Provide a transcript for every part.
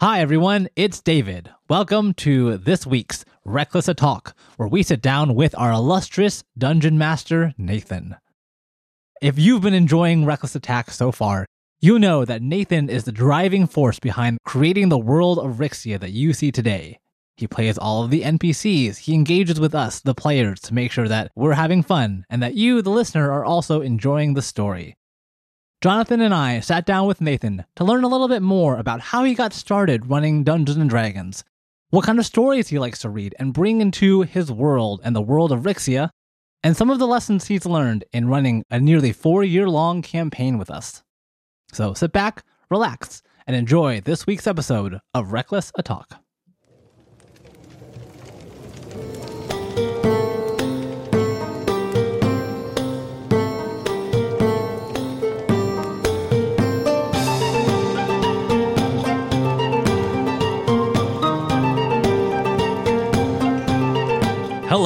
Hi, everyone. It's David. Welcome to this week's Reckless a Talk, where we sit down with our illustrious dungeon master, Nathan. If you've been enjoying Reckless Attack so far, you know that Nathan is the driving force behind creating the world of Rixia that you see today. He plays all of the NPCs, he engages with us, the players, to make sure that we're having fun and that you, the listener, are also enjoying the story. Jonathan and I sat down with Nathan to learn a little bit more about how he got started running Dungeons and Dragons, what kind of stories he likes to read and bring into his world and the world of Rixia, and some of the lessons he's learned in running a nearly four year long campaign with us. So sit back, relax, and enjoy this week's episode of Reckless a Talk.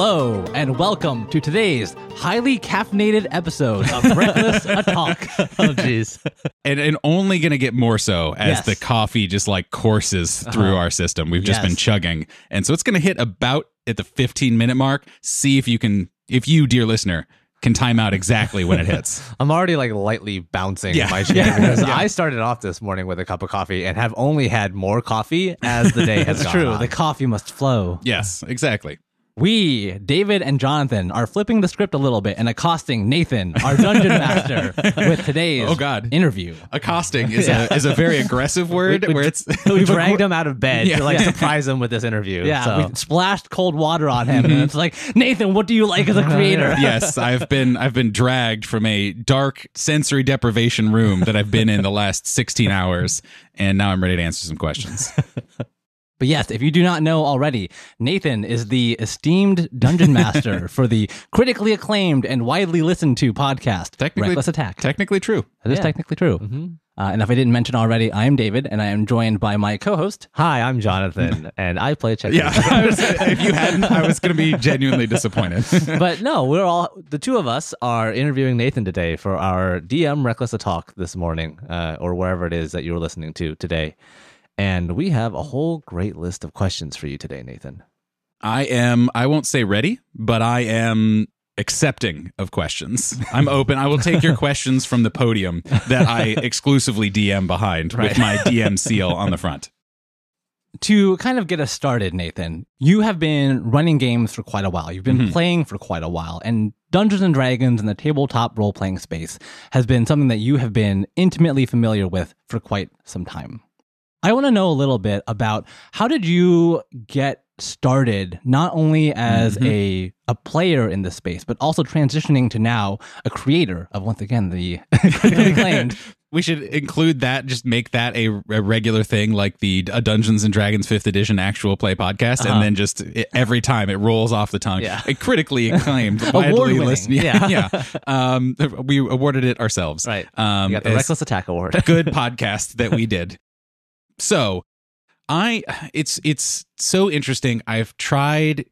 Hello, and welcome to today's highly caffeinated episode of Reckless a Talk. Oh, jeez. and, and only going to get more so as Yes. the coffee just like courses through Uh-huh. our system. We've just Yes. been chugging. And so it's going to hit about at the 15 minute mark. See if you can, if you, dear listener, can time out exactly when it hits. I'm already like lightly bouncing Yeah. in my chair Yeah. because Yeah. I started off this morning with a cup of coffee and have only had more coffee as the day has It's gone true, on. the coffee must flow. yes, exactly. We, David and Jonathan, are flipping the script a little bit and accosting Nathan, our dungeon master, with today's Oh, God. interview. Accosting is, a, is a very aggressive word We- where it's. we dragged him out of bed Yeah. to like Yeah. surprise him with this interview. Yeah, so. we splashed cold water on him, and mm-hmm. it's like, Nathan, what do you like as a creator? yes, I've been I've been dragged from a dark sensory deprivation room that I've been in the last 16 hours, and now I'm ready to answer some questions. But yes, if you do not know already, Nathan is the esteemed dungeon master for the critically acclaimed and widely listened to podcast, Technically- Reckless Attack. Technically true. that is Yeah. technically true. Mhm. Uh, and if I didn't mention already, I am David, and I am joined by my co-host. Hi, I'm Jonathan, and I play checkers. Yeah, was, if you hadn't, I was going to be genuinely disappointed. but no, we're all the two of us are interviewing Nathan today for our DM Reckless a Talk this morning, uh, or wherever it is that you're listening to today. And we have a whole great list of questions for you today, Nathan. I am, I won't say ready, but I am accepting of questions. I'm open. I will take your questions from the podium that I exclusively DM behind with my DM seal on the front. To kind of get us started, Nathan, you have been running games for quite a while. You've been Mhm. playing for quite a while, and Dungeons and Dragons and the tabletop role playing space has been something that you have been intimately familiar with for quite some time. I want to know a little bit about how did you get started not only as Mhm. a a player in this space but also transitioning to now a creator of once again the critically acclaimed We should include that, just make that a, a regular thing, like the a Dungeons and Dragons Fifth Edition actual play podcast, Uh-huh. and then just it, every time it rolls off the tongue. Yeah. A critically acclaimed, widely listened. Yeah, yeah. Um, we awarded it ourselves. Right. Um, got the as- Reckless Attack Award. good podcast that we did. So, I it's it's so interesting. I've tried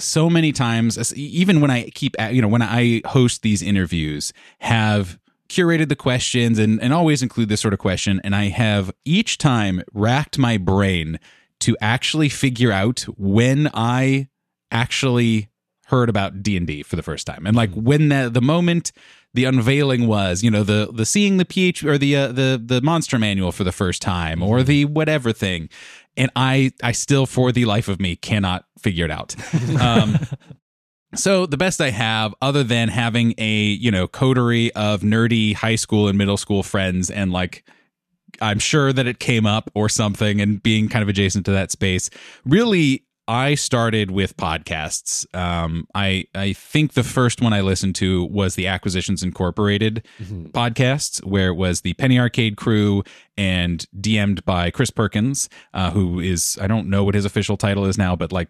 so many times even when I keep you know when I host these interviews have curated the questions and and always include this sort of question and I have each time racked my brain to actually figure out when I actually heard about D&D for the first time and like mm-hmm. when the the moment the unveiling was you know the the seeing the ph or the uh, the the monster manual for the first time or the whatever thing. And i i still for the life of me cannot figure it out. Um so the best i have other than having a you know coterie of nerdy high school and middle school friends and like i'm sure that it came up or something and being kind of adjacent to that space really I started with podcasts. Um, I I think the first one I listened to was the Acquisitions Incorporated podcasts, where it was the Penny Arcade crew and DM'd by Chris Perkins, uh, who is I don't know what his official title is now, but like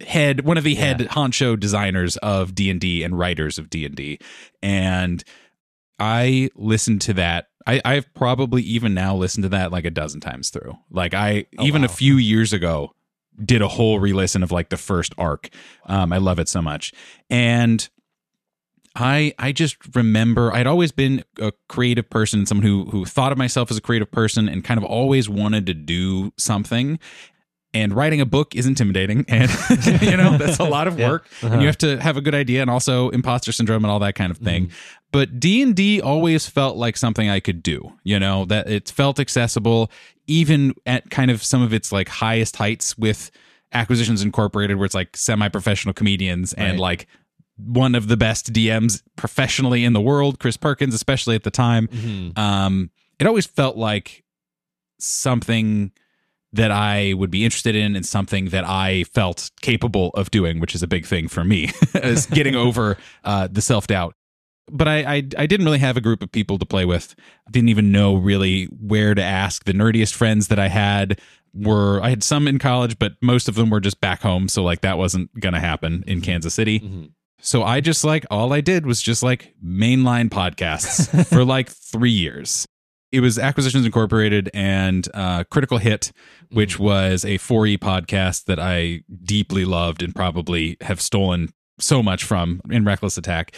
head one of the head honcho designers of D and D and writers of D and D, and I listened to that. I, I've probably even now listened to that like a dozen times through. Like I even a few years ago did a whole re-listen of like the first arc. Um, I love it so much, and I I just remember I'd always been a creative person, someone who who thought of myself as a creative person and kind of always wanted to do something. And writing a book is intimidating, and you know that's a lot of work, and you have to have a good idea, and also imposter syndrome and all that kind of thing. But D and D always felt like something I could do. You know that it felt accessible, even at kind of some of its like highest heights with Acquisitions Incorporated, where it's like semi-professional comedians and like one of the best DMs professionally in the world, Chris Perkins, especially at the time. Mm-hmm. Um, it always felt like something that I would be interested in and something that I felt capable of doing, which is a big thing for me, is getting over uh, the self doubt. But I, I I didn't really have a group of people to play with. I didn't even know really where to ask. The nerdiest friends that I had were I had some in college, but most of them were just back home. So like that wasn't gonna happen in Kansas City. Mm-hmm. So I just like all I did was just like mainline podcasts for like three years. It was Acquisitions Incorporated and uh, Critical Hit, which was a 4E podcast that I deeply loved and probably have stolen so much from in Reckless Attack.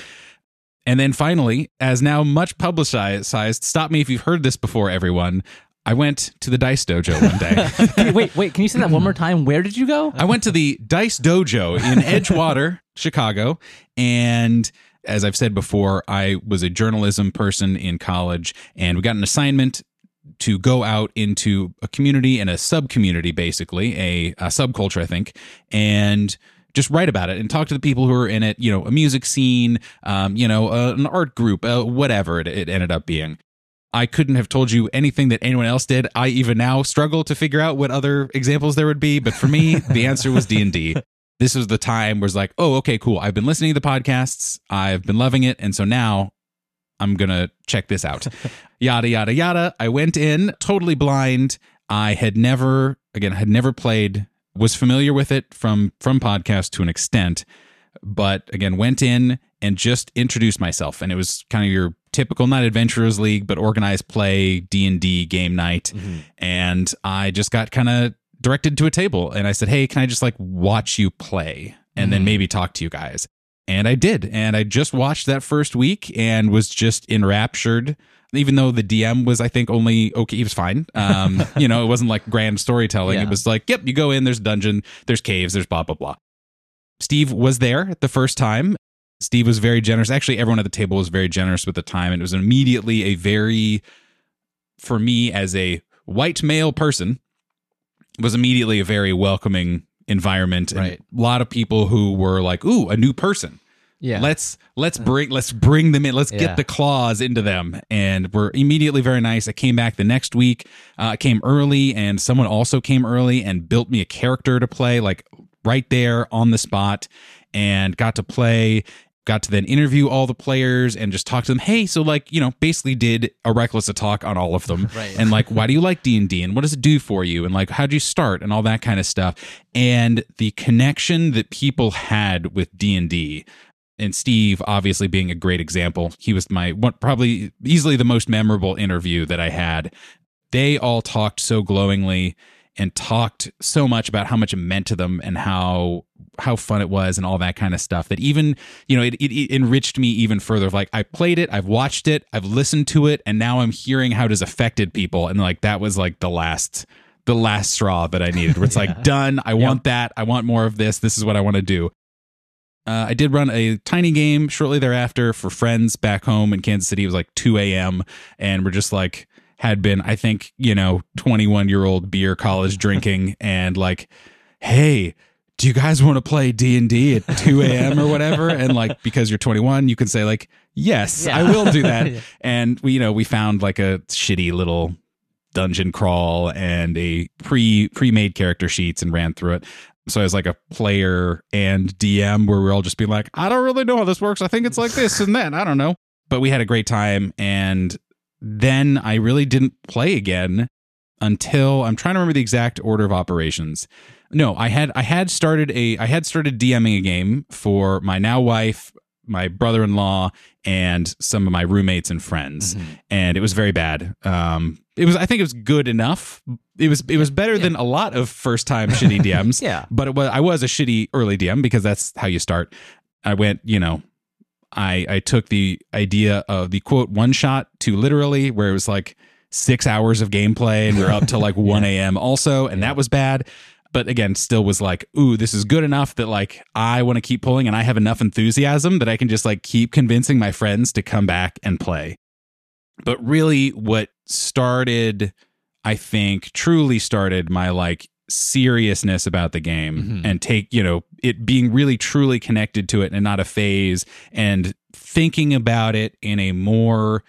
And then finally, as now much publicized, stop me if you've heard this before, everyone. I went to the Dice Dojo one day. Wait, wait. Can you say that one more time? Where did you go? I went to the Dice Dojo in Edgewater, Chicago, and as I've said before, I was a journalism person in college, and we got an assignment to go out into a community and a sub community, basically a, a subculture, I think, and just write about it and talk to the people who are in it. You know, a music scene, um, you know, uh, an art group, uh, whatever it, it ended up being. I couldn't have told you anything that anyone else did. I even now struggle to figure out what other examples there would be, but for me, the answer was D and D. This was the time where it's like, oh, okay, cool. I've been listening to the podcasts. I've been loving it, and so now I'm gonna check this out. yada yada yada. I went in totally blind. I had never, again, had never played. Was familiar with it from from podcast to an extent, but again, went in and just introduced myself, and it was kind of your typical not adventurers league, but organized play D and D game night, mm-hmm. and I just got kind of directed to a table, and I said, "Hey, can I just like watch you play, and then maybe talk to you guys?" And I did. And I just watched that first week and was just enraptured. Even though the DM was, I think, only okay, he was fine. Um, you know, it wasn't like grand storytelling. Yeah. It was like, yep, you go in, there's a dungeon, there's caves, there's blah, blah, blah. Steve was there the first time. Steve was very generous. Actually, everyone at the table was very generous with the time. And it was immediately a very, for me as a white male person, was immediately a very welcoming environment. And Right. a lot of people who were like, ooh, a new person Yeah. let's let's bring let's bring them in let's Yeah. get the claws into them and we're immediately very nice i came back the next week uh, i came early and someone also came early and built me a character to play like right there on the spot and got to play got to then interview all the players and just talk to them hey so like you know basically did a reckless talk on all of them Right. and like why do you like d&d and what does it do for you and like how'd you start and all that kind of stuff and the connection that people had with d&d and Steve obviously being a great example. He was my one probably easily the most memorable interview that I had. They all talked so glowingly and talked so much about how much it meant to them and how how fun it was and all that kind of stuff that even you know it, it, it enriched me even further like i played it i've watched it i've listened to it and now i'm hearing how it has affected people and like that was like the last the last straw that i needed where it's like done i want that i want more of this this is what i want to do uh, I did run a tiny game shortly thereafter for friends back home in Kansas City. It was like 2 a.m. and we're just like, had been, I think, you know, 21 year old beer college drinking and like, hey, do you guys want to play D&D at 2 a.m. or whatever? And like, because you're 21, you can say like, yes, I will do that. And we, you know, we found like a shitty little dungeon crawl and a pre pre-made character sheets and ran through it. So as like a player and DM where we're all just being like, I don't really know how this works. I think it's like this and that. I don't know. But we had a great time and then I really didn't play again until I'm trying to remember the exact order of operations. No, I had I had started a I had started DMing a game for my now wife, my brother-in-law, and some of my roommates and friends, and it was very bad. Um, it was I think it was good enough. It was it was better than a lot of first-time shitty DMs. Yeah. but it was I was a shitty early DM because that's how you start. I went, you know, I I took the idea of the quote one shot to literally where it was like six hours of gameplay and we are up to like 1 a.m. also, and that was bad. But again, still was like, ooh, this is good enough that like I want to keep pulling and I have enough enthusiasm that I can just like keep convincing my friends to come back and play. But really, what started, I think, truly started my like seriousness about the game Mhm. and take, you know, it being really truly connected to it and not a phase and thinking about it in a more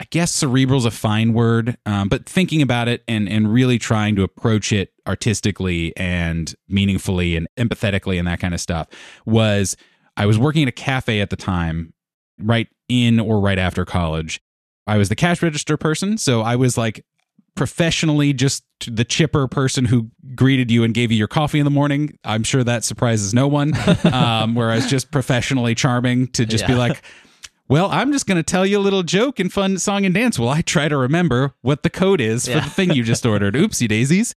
I guess cerebral is a fine word, um, but thinking about it and and really trying to approach it artistically and meaningfully and empathetically and that kind of stuff was I was working at a cafe at the time, right in or right after college. I was the cash register person, so I was like professionally just the chipper person who greeted you and gave you your coffee in the morning. I'm sure that surprises no one. Um, whereas just professionally charming to just be like, well, I'm just going to tell you a little joke and fun song and dance while I try to remember what the code is for Yeah. the thing you just ordered. Oopsie daisies.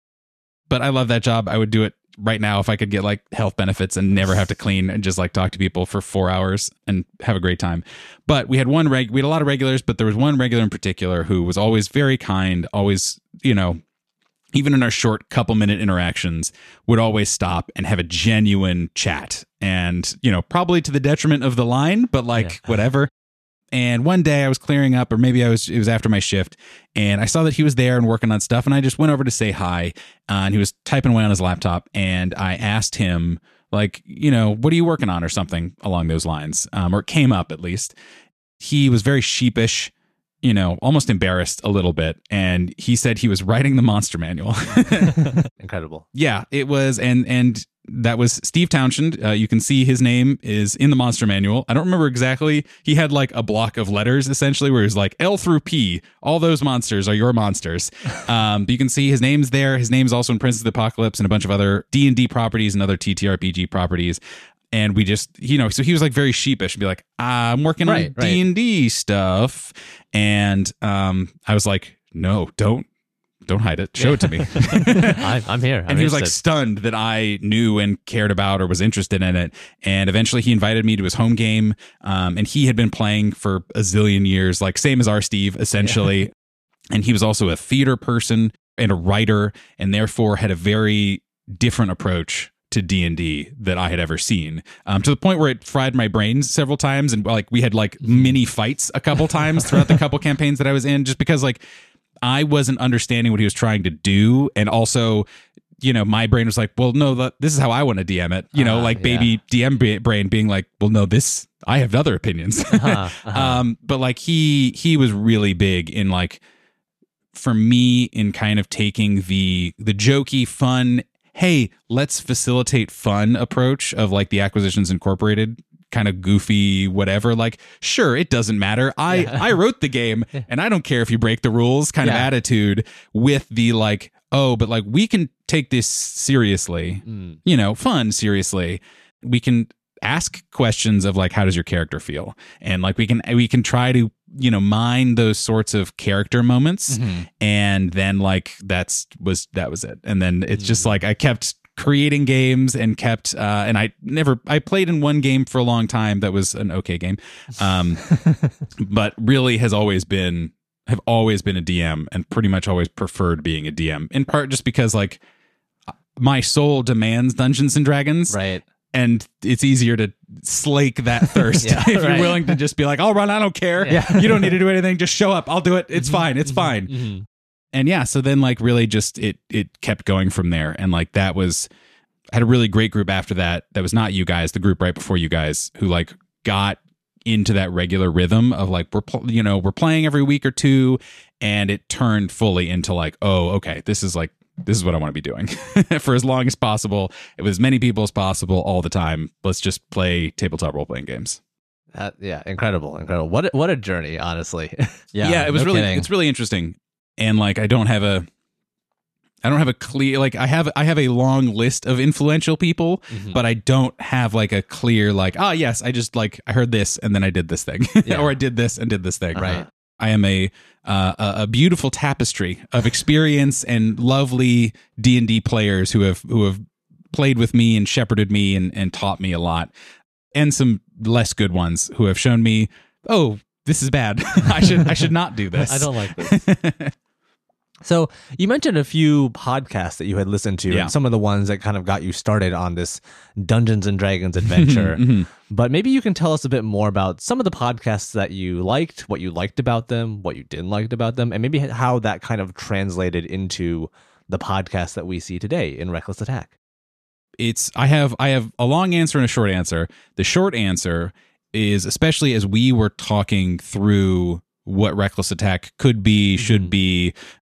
But I love that job. I would do it right now if I could get like health benefits and never have to clean and just like talk to people for four hours and have a great time. But we had one reg, we had a lot of regulars, but there was one regular in particular who was always very kind, always, you know, even in our short couple minute interactions, would always stop and have a genuine chat. And, you know, probably to the detriment of the line, but like whatever. And one day I was clearing up, or maybe I was it was after my shift, and I saw that he was there and working on stuff, and I just went over to say hi. Uh, and he was typing away on his laptop, and I asked him, like, you know, what are you working on, or something along those lines, um, or it came up at least. He was very sheepish, you know, almost embarrassed a little bit, and he said he was writing the monster manual. Incredible. yeah, it was, and and that was Steve Townshend. Uh, you can see his name is in the monster manual. I don't remember exactly. He had like a block of letters essentially, where he was like L through P. All those monsters are your monsters. Um, but you can see his name's there. His name's also in Prince of the Apocalypse and a bunch of other D and D properties and other TTRPG properties. And we just, you know, so he was like very sheepish and be like, I'm working Right, on. D and D stuff, and um, I was like, no, don't, don't hide it. Show it to me. I'm, I'm here. I'm and he was like stunned that I knew and cared about or was interested in it. And eventually he invited me to his home game. Um, and he had been playing for a zillion years, like same as our Steve, essentially. And he was also a theater person and a writer, and therefore had a very different approach to D&D that I had ever seen. Um, to the point where it fried my brains several times and like we had like mini fights a couple times throughout the couple campaigns that I was in just because like I wasn't understanding what he was trying to do and also you know my brain was like well no this is how I want to DM it you know Ah, like yeah. baby DM brain being like well no this I have other opinions Uh-huh, uh-huh. um but like he he was really big in like for me in kind of taking the the jokey fun hey let's facilitate fun approach of like the acquisitions incorporated kind of goofy whatever like sure it doesn't matter i Yeah. i wrote the game and i don't care if you break the rules kind of attitude with the like oh but like we can take this seriously Mm. you know, fun, seriously. We can ask questions of like how does your character feel? And like we can we can try to, you know, mine those sorts of character moments Mhm. and then like that's was that was it. And then it's just like I kept creating games and kept uh and I never I played in one game for a long time that was an okay game. Um but really has always been have always been a DM and pretty much always preferred being a DM in part just because like my soul demands Dungeons and Dragons Right. and it's easier to slake that thirst Yeah, if you're right. willing to just be like I'll run I don't care Yeah. you don't need to do anything just show up I'll do it it's fine it's fine Mhm. And yeah so then like really just it it kept going from there and like that was I had a really great group after that that was not you guys the group right before you guys who like got into that regular rhythm of like we're pl- you know we're playing every week or two and it turned fully into like oh okay this is like this is what I want to be doing for as long as possible with as many people as possible all the time let's just play tabletop role playing games That, yeah, incredible, incredible. What a, what a journey, honestly. yeah, it was no really kidding. it's really interesting and like i don't have a i don't have a clear like i have i have a long list of influential people Mhm. but i don't have like a clear like ah yes i just like i heard this and then i did this thing Yeah. or i did this and did this thing Right. i am a uh, a a beautiful tapestry of experience and lovely d&d players who have who have played with me and shepherded me and, and taught me a lot and some less good ones who have shown me, oh, this is bad. I should I should not do this. I don't like this. So you mentioned a few podcasts that you had listened to, Yeah. and some of the ones that kind of got you started on this Dungeons and Dragons adventure. Mhm. But maybe you can tell us a bit more about some of the podcasts that you liked, what you liked about them, what you didn't like about them, and maybe how that kind of translated into the podcast that we see today in Reckless Attack. it's I have I have a long answer and a short answer. The short answer is especially as we were talking through what reckless attack could be, should Mhm. be,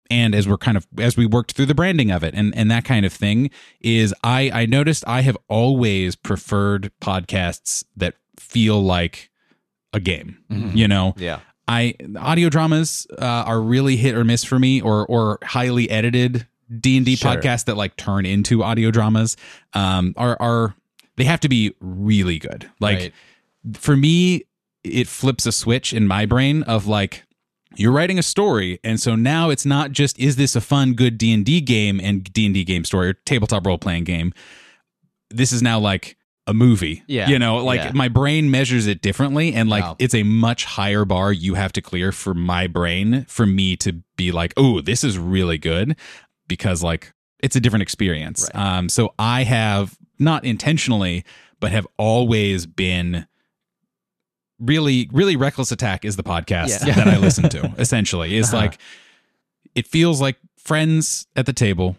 and as we're kind of as we worked through the branding of it and and that kind of thing is I I noticed I have always preferred podcasts that feel like a game. Mhm. You know, Yeah. I audio dramas uh, are really hit or miss for me, or or highly edited D and D Sure. podcasts that like turn into audio dramas. Um, are are they have to be really good? Like Right. for me, it flips a switch in my brain of like you're writing a story, and so now it's not just is this a fun, good D and D game and D and D game story or tabletop role playing game. This is now like a movie. Yeah. you know, like Yeah. my brain measures it differently, and like Wow. it's a much higher bar you have to clear for my brain for me to be like, oh, this is really good because like it's a different experience. Right. Um, so I have not intentionally, but have always been really, really reckless attack is the podcast Yeah. that I listen to. Essentially, is Uh-huh. like it feels like friends at the table.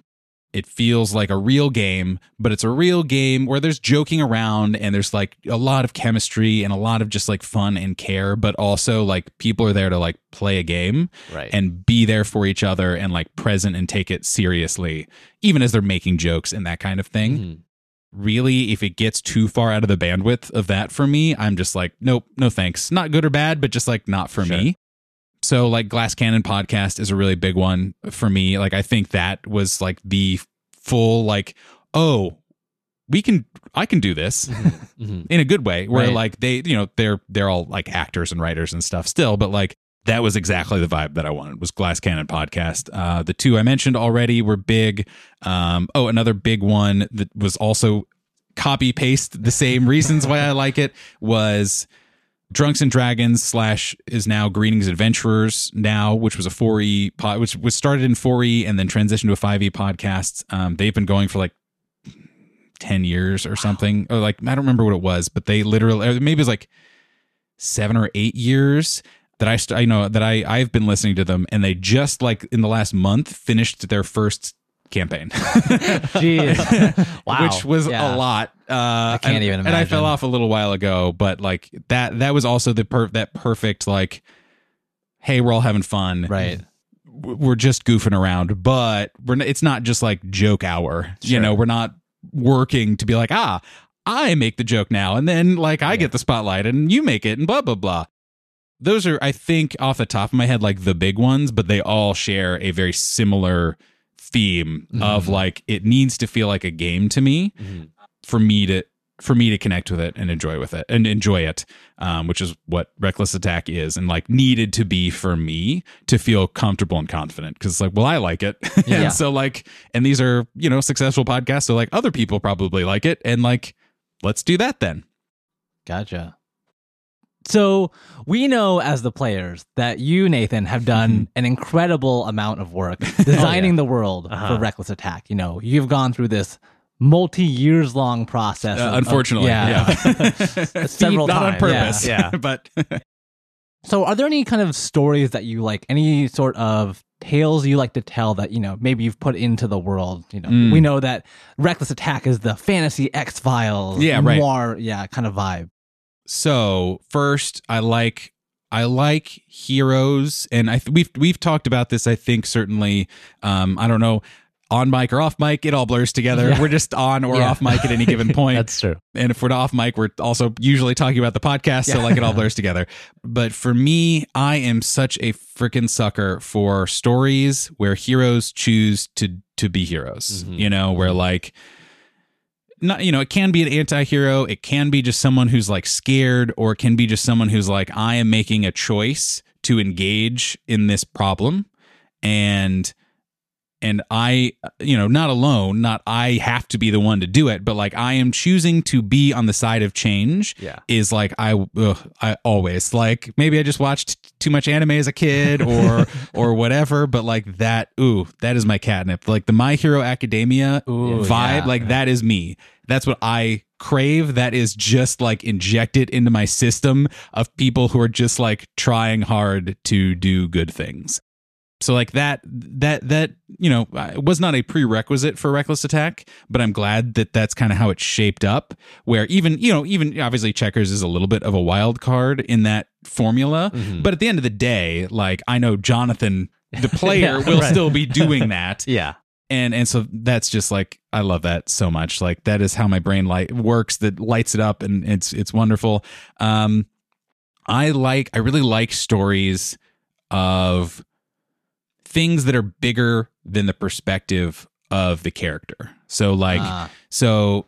It feels like a real game, but it's a real game where there's joking around and there's like a lot of chemistry and a lot of just like fun and care, but also like people are there to like play a game Right. and be there for each other and like present and take it seriously, even as they're making jokes and that kind of thing. Mhm. Really, if it gets too far out of the bandwidth of that for me, I'm just like, nope, no thanks. Not good or bad, but just like not for Sure. me. So like Glass Cannon podcast is a really big one for me. Like I think that was like the full like, oh, we can I can do this Mhm. in a good way where Right. like they you know they're they're all like actors and writers and stuff still but like that was exactly the vibe that I wanted was Glass Cannon podcast. Uh, the two I mentioned already were big. Um, oh, another big one that was also copy paste the same reasons why I like it was Drunks and Dragons slash is now Greetings Adventurers now, which was a 4E pod, which was started in 4E and then transitioned to a 5E podcast. Um, they've been going for like 10 years or something. Or like, I don't remember what it was, but they literally, maybe it was like seven or eight years that I, st- I know that I, I've been listening to them and they just like in the last month finished their first campaign. Jeez. wow. Which was Yeah. a lot. Uh, I can't and, even And I fell off a little while ago, but like that, that was also the per- that perfect like, hey, we're all having fun, Right. we're just goofing around, but we're n- it's not just like joke hour. You know, we're not working to be like, ah, I make the joke now, and then like I Yeah. get the spotlight, and you make it, and blah blah blah. Those are, I think, off the top of my head, like the big ones, but they all share a very similar theme of Mhm. like it needs to feel like a game to me Mhm. for me to for me to connect with it and enjoy with it and enjoy it um, which is what reckless attack is and like needed to be for me to feel comfortable and confident because it's like well i like it Yeah. and so like and these are you know successful podcasts so like other people probably like it and like let's do that then Gotcha. So we know as the players that you, Nathan, have done an incredible amount of work designing the world Uh-huh. for Reckless Attack. You know, you've gone through this multi years long process. Uh, of- of- unfortunately yeah. yeah, Several not on purpose yeah. but So, are there any kind of stories that you like, any sort of tales you like to tell that, you know, maybe you've put into the world? You know, Mm. we know that Reckless Attack is the fantasy X Files, Yeah, right. More, yeah, kind of vibe. So first, I like I like heroes, and I th- we've we've talked about this. I think certainly. Um, I don't know on mic or off mic, it all blurs together. Yeah. We're just on or Yeah. off mic at any given point. That's true. and if we're off mic, we're also usually talking about the podcast, so like it all blurs together. But for me, I am such a freaking sucker for stories where heroes choose to to be heroes. Mhm. You know, where like not you know, it can be an anti-hero, it can be just someone who's like scared or it can be just someone who's like I am making a choice to engage in this problem. And and I, you know, not alone, not I have to be the one to do it, but like I am choosing to be on the side of change. Yeah. Is like I, ugh, I always like maybe I just watched too much anime as a kid or or whatever, but like that, ooh, that is my catnip. Like the My Hero Academia Ooh, vibe, yeah. like that is me. That's what I crave. That is just like injected into my system of people who are just like trying hard to do good things so like that that that you know was not a prerequisite for reckless attack but i'm glad that that's kind of how it shaped up where even you know even obviously checkers is a little bit of a wild card in that formula Mhm. but at the end of the day like i know jonathan the player Yeah, will right. still be doing that Yeah. and and so that's just like i love that so much like that is how my brain light works that lights it up and it's it's wonderful um i like i really like stories of things that are bigger than the perspective of the character so like Ah. so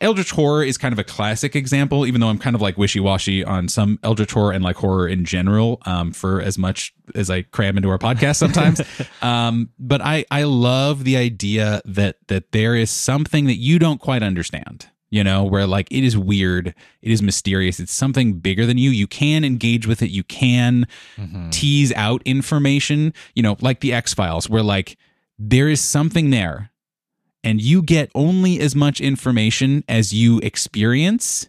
Eldritch horror is kind of a classic example, even though I'm kind of like wishy washy on some Eldritch horror and like horror in general, um, for as much as I cram into our podcast sometimes. um, but I I love the idea that that there is something that you don't quite understand. You know, where like it is weird, it is mysterious, it's something bigger than you. You can engage with it, you can Mhm. tease out information, you know, like the X Files, where like there is something there and you get only as much information as you experience,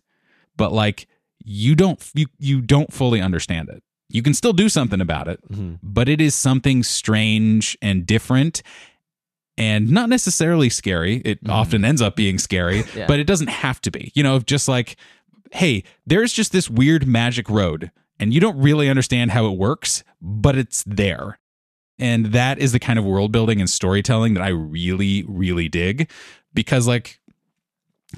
but like you don't you, you don't fully understand it. You can still do something about it, Mhm. but it is something strange and different and not necessarily scary. It mm-hmm. often ends up being scary, Yeah. but it doesn't have to be. You know, just like hey, there's just this weird magic road and you don't really understand how it works, but it's there. And that is the kind of world building and storytelling that I really, really dig because, like,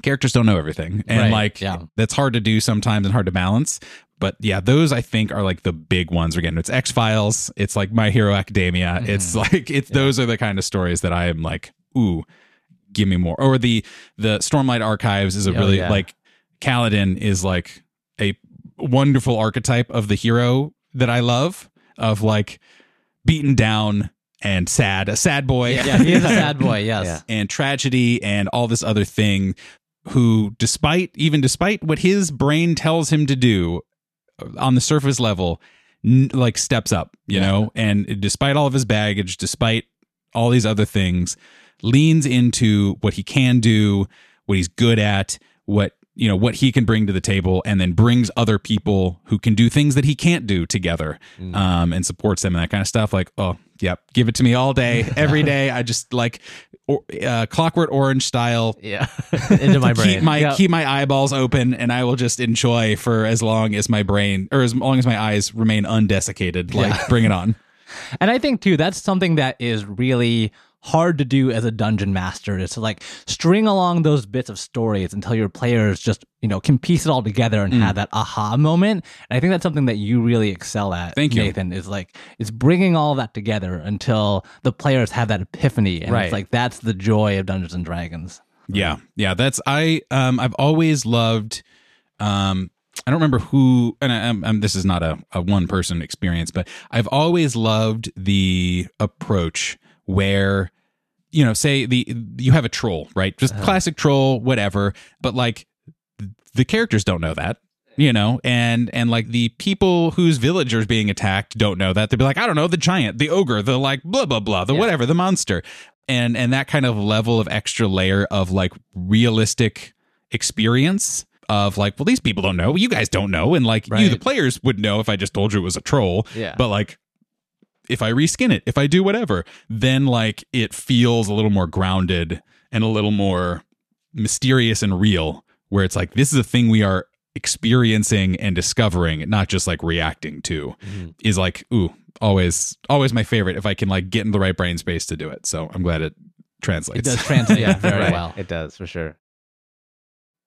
characters don't know everything. And, Right, like, yeah. that's hard to do sometimes and hard to balance. But yeah, those I think are like the big ones. Again, it's X Files, it's like My Hero Academia. Mm-hmm. It's like, it's those are the kind of stories that I am like, ooh, give me more. Or the the Stormlight Archives is a Oh, really yeah. like Kaladin is like a wonderful archetype of the hero that I love of like beaten down and sad, a sad boy. Yeah, he is a sad boy. Yes. Yeah. and tragedy and all this other thing who despite even despite what his brain tells him to do on the surface level n- like steps up you know? And despite all of his baggage despite all these other things leans into what he can do what he's good at what you know what he can bring to the table and then brings other people who can do things that he can't do together um, and supports them and that kind of stuff. Like oh yep give it to me all day every day i just like or, uh, clockwork orange style Yeah. Into my brain. keep my Yeah. keep my eyeballs open and i will just enjoy for as long as my brain or as long as my eyes remain undesiccated like bring it on And I think too that's something that is really hard to do as a dungeon master is to like string along those bits of stories until your players just you know can piece it all together and Mm. have that aha moment. And I think that's something that you really excel at. Thank you. Nathan. Is like it's bringing all that together until the players have that epiphany, and Right. it's like that's the joy of Dungeons and Dragons. Yeah, yeah. That's I. Um, I've always loved. Um, I don't remember who, and I, um, this is not a, a one person experience, but I've always loved the approach where, you know, say the you have a troll, right? Just uh-huh. classic troll, whatever. But like, the characters don't know that. You know, and and like the people whose village are being attacked don't know that. They'd be like, I don't know, the giant, the ogre, the like blah blah blah, the whatever, the monster and and that kind of level of extra layer of like realistic experience of like well these people don't know you guys don't know and like you the players would know if i just told you it was a troll Yeah. but like if i reskin it if i do whatever then like it feels a little more grounded and a little more mysterious and real where it's like this is a thing we are experiencing and discovering not just like reacting to Mhm. is like ooh always always my favorite if i can like get in the right brain space to do it so i'm glad it translates. It does translate yeah, very right. well. It does for sure.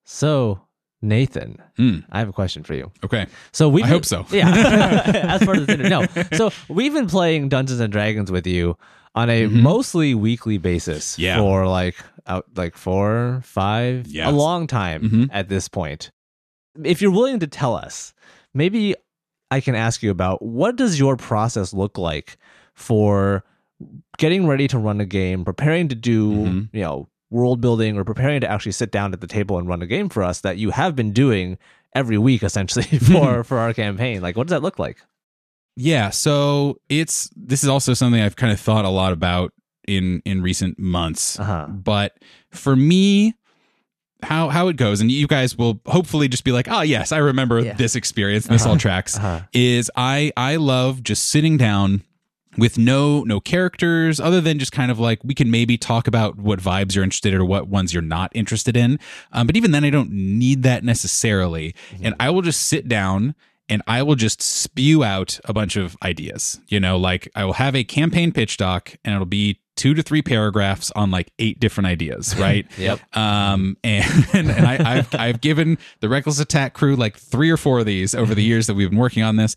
So, Nathan, Hmm. I have a question for you. okay So we I hope so. Yeah, as part of this interview. No, so we've been playing Dungeons and Dragons with you on a Mhm. mostly weekly basis Yeah. for like out like four, five, Yeah. a long time Mhm. at this point. If you're willing to tell us, maybe I can ask you about what does your process look like for getting ready to run a game, preparing to do, Mhm. you know, world building or preparing to actually sit down at the table and run a game for us that you have been doing every week essentially for for our campaign. Like what does that look like? Yeah, so it's this is also something I've kind of thought a lot about in in recent months. Uh-huh. But for me, how how it goes, and you guys will hopefully just be like, oh yes, I remember Yeah. this experience. This all tracks. Uh-huh. Is I I love just sitting down with no no characters other than just kind of like we can maybe talk about what vibes you're interested in or what ones you're not interested in. Um, but even then i don't need that necessarily. And i will just sit down and i will just spew out a bunch of ideas you know? Like i will have a campaign pitch doc and it'll be two to three paragraphs on like eight different ideas right? Yep. um, and and I, I've I've given the Reckless Attack crew like three or four of these over the years that we've been working on this.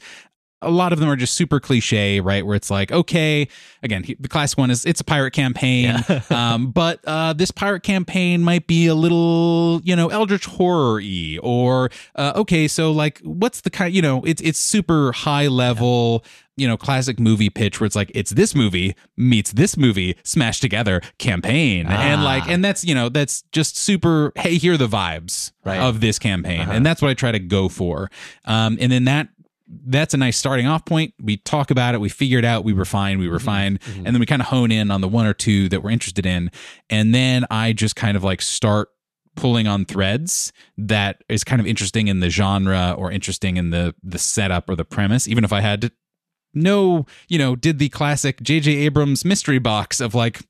A lot of them are just super cliche, right? Where it's like, okay, again, he- the class one is it's a pirate campaign, um, but uh, this pirate campaign might be a little, you know, eldritch horror y, or uh, okay, so like, what's the kind, you know, it's it's super high level. You know, classic movie pitch where it's like it's this movie meets this movie smashed together campaign, and Ah. like, and that's you know that's just super. Hey, here are the vibes Right. of this campaign, and that's what I try to go for. Um, and then that that's a nice starting off point. We talk about it, we figure it out, we refine, we mm-hmm. refine, mm-hmm. and then we kind of hone in on the one or two that we're interested in, and then I just kind of like start pulling on threads that is kind of interesting in the genre or interesting in the the setup or the premise even if i had to know you know did the classic jj abrams mystery box of like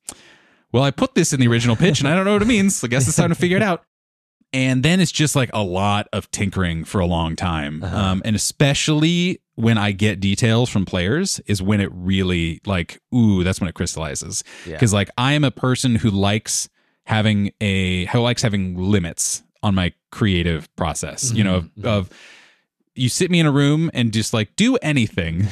well i put this in the original pitch and i don't know what it means. So i guess it's time to figure it out and then it's just like a lot of tinkering for a long time. Uh-huh. Um, and especially when i get details from players is when it really like ooh that's when it crystallizes. Yeah. because like i am a person who likes having a who likes having limits on my creative process you know of, mm-hmm. Mm-hmm. of you sit me in a room and just like do anything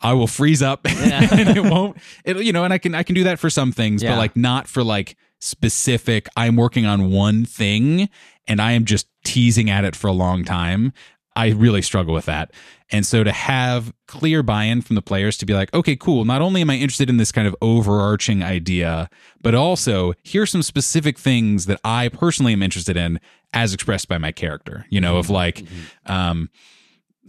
i will freeze up and it won't it you know and i can i can do that for some things Yeah. but like not for like specific i'm working on one thing and i am just teasing at it for a long time i really struggle with that. And so to have clear buy-in from the players to be like okay cool not only am i interested in this kind of overarching idea but also here's some specific things that i personally am interested in as expressed by my character you know of like um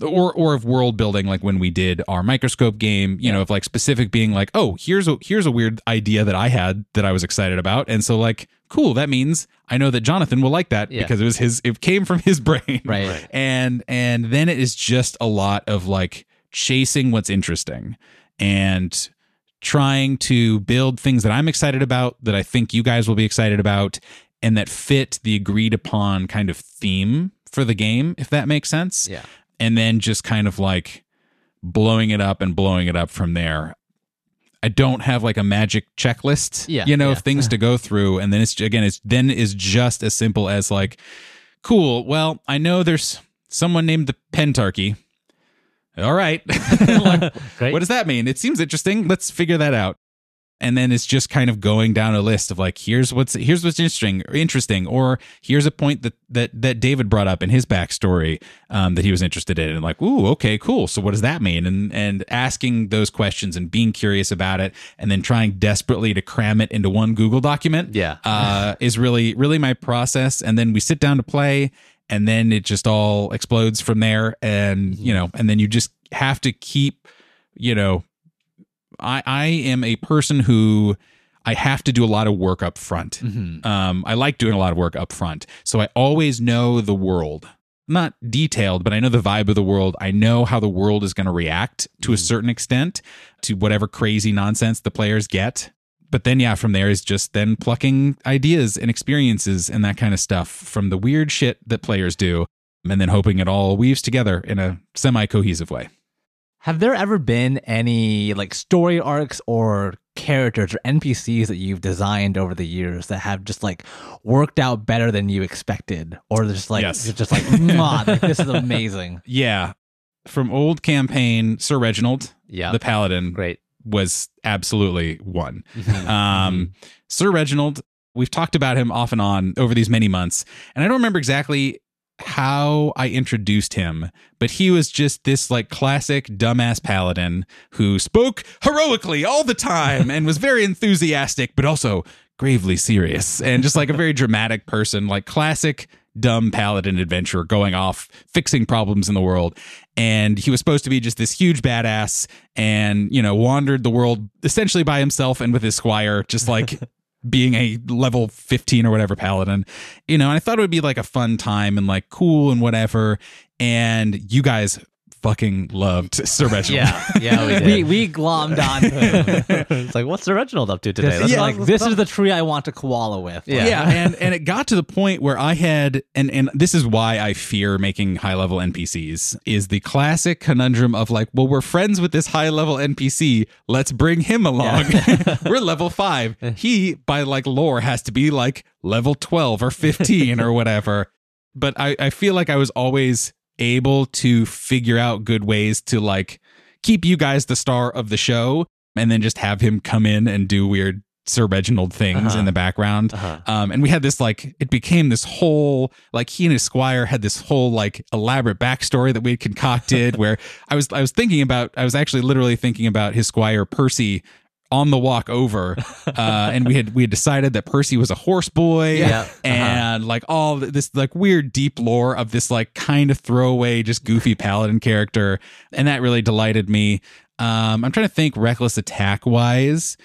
or or of world building like when we did our microscope game you know of like specific being like oh here's a here's a weird idea that i had that i was excited about and so like cool that means i know that jonathan will like that Yeah. because it was his it came from his brain Right. Right. and and then it is just a lot of like chasing what's interesting and trying to build things that i'm excited about that i think you guys will be excited about and that fit the agreed upon kind of theme for the game if that makes sense Yeah. And then just kind of like blowing it up and blowing it up from there. I don't have like a magic checklist, Yeah, you know, yeah. of things to go through. And then it's again, it's then is just as simple as like, cool. Well, I know there's someone named the Pentarchy. All right. Like, what does that mean? It seems interesting. Let's figure that out. And then it's just kind of going down a list of like, here's what's here's what's interesting, interesting, or here's a point that that that David brought up in his backstory um, that he was interested in, and like, ooh, okay, cool. So what does that mean? And and asking those questions and being curious about it, and then trying desperately to cram it into one Google document, Yeah. uh, is really really my process. And then we sit down to play, and then it just all explodes from there. And you know, and then you just have to keep, you know, I I am a person who I have to do a lot of work up front. Um, I like doing a lot of work up front, so I always know the world. Not detailed, but I know the vibe of the world. I know how the world is going to react to a certain extent to whatever crazy nonsense the players get. But then, yeah, from there is just then plucking ideas and experiences and that kind of stuff from the weird shit that players do, and then hoping it all weaves together in a semi cohesive way. Have there ever been any like story arcs or characters or NPCs that you've designed over the years that have just like worked out better than you expected, or just like Yes. just like, "Mwah, like this is amazing. Yeah. From old campaign, Sir Reginald, Yeah. the paladin, Great. was absolutely one. Um, Sir Reginald, we've talked about him off and on over these many months, and I don't remember exactly how I introduced him, but he was just this like classic dumbass paladin who spoke heroically all the time and was very enthusiastic, but also gravely serious and just like a very dramatic person, like classic dumb paladin adventurer going off fixing problems in the world. And he was supposed to be just this huge badass and, you know, wandered the world essentially by himself and with his squire, just like being a level 15 or whatever paladin, you know, and I thought it would be like a fun time and like cool and whatever. And you guys fucking loved Sir Reginald. Yeah, yeah, we did. we we glommed on it's like, what's Sir Reginald up to today? This is like this is the tree I want to koala with. Yeah. yeah. and and it got to the point where I had and and this is why I fear making high level NPCs is the classic conundrum of like, well, we're friends with this high level NPC, let's bring him along. we're level 5. He by like lore has to be like level 12 or 15 or whatever. But I I feel like I was always able to figure out good ways to like keep you guys the star of the show and then just have him come in and do weird Sir Reginald things Uh-huh. in the background. Uh-huh. Um, and we had this like it became this whole like he and his squire had this whole like elaborate backstory that we had concocted where I was I was thinking about I was actually literally thinking about his squire Percy on the walk over uh, and we had we had decided that Percy was a horse boy Yeah. Uh-huh. and like all this like weird deep lore of this like kind of throwaway just goofy paladin character and that really delighted me um i'm trying to think reckless attack wise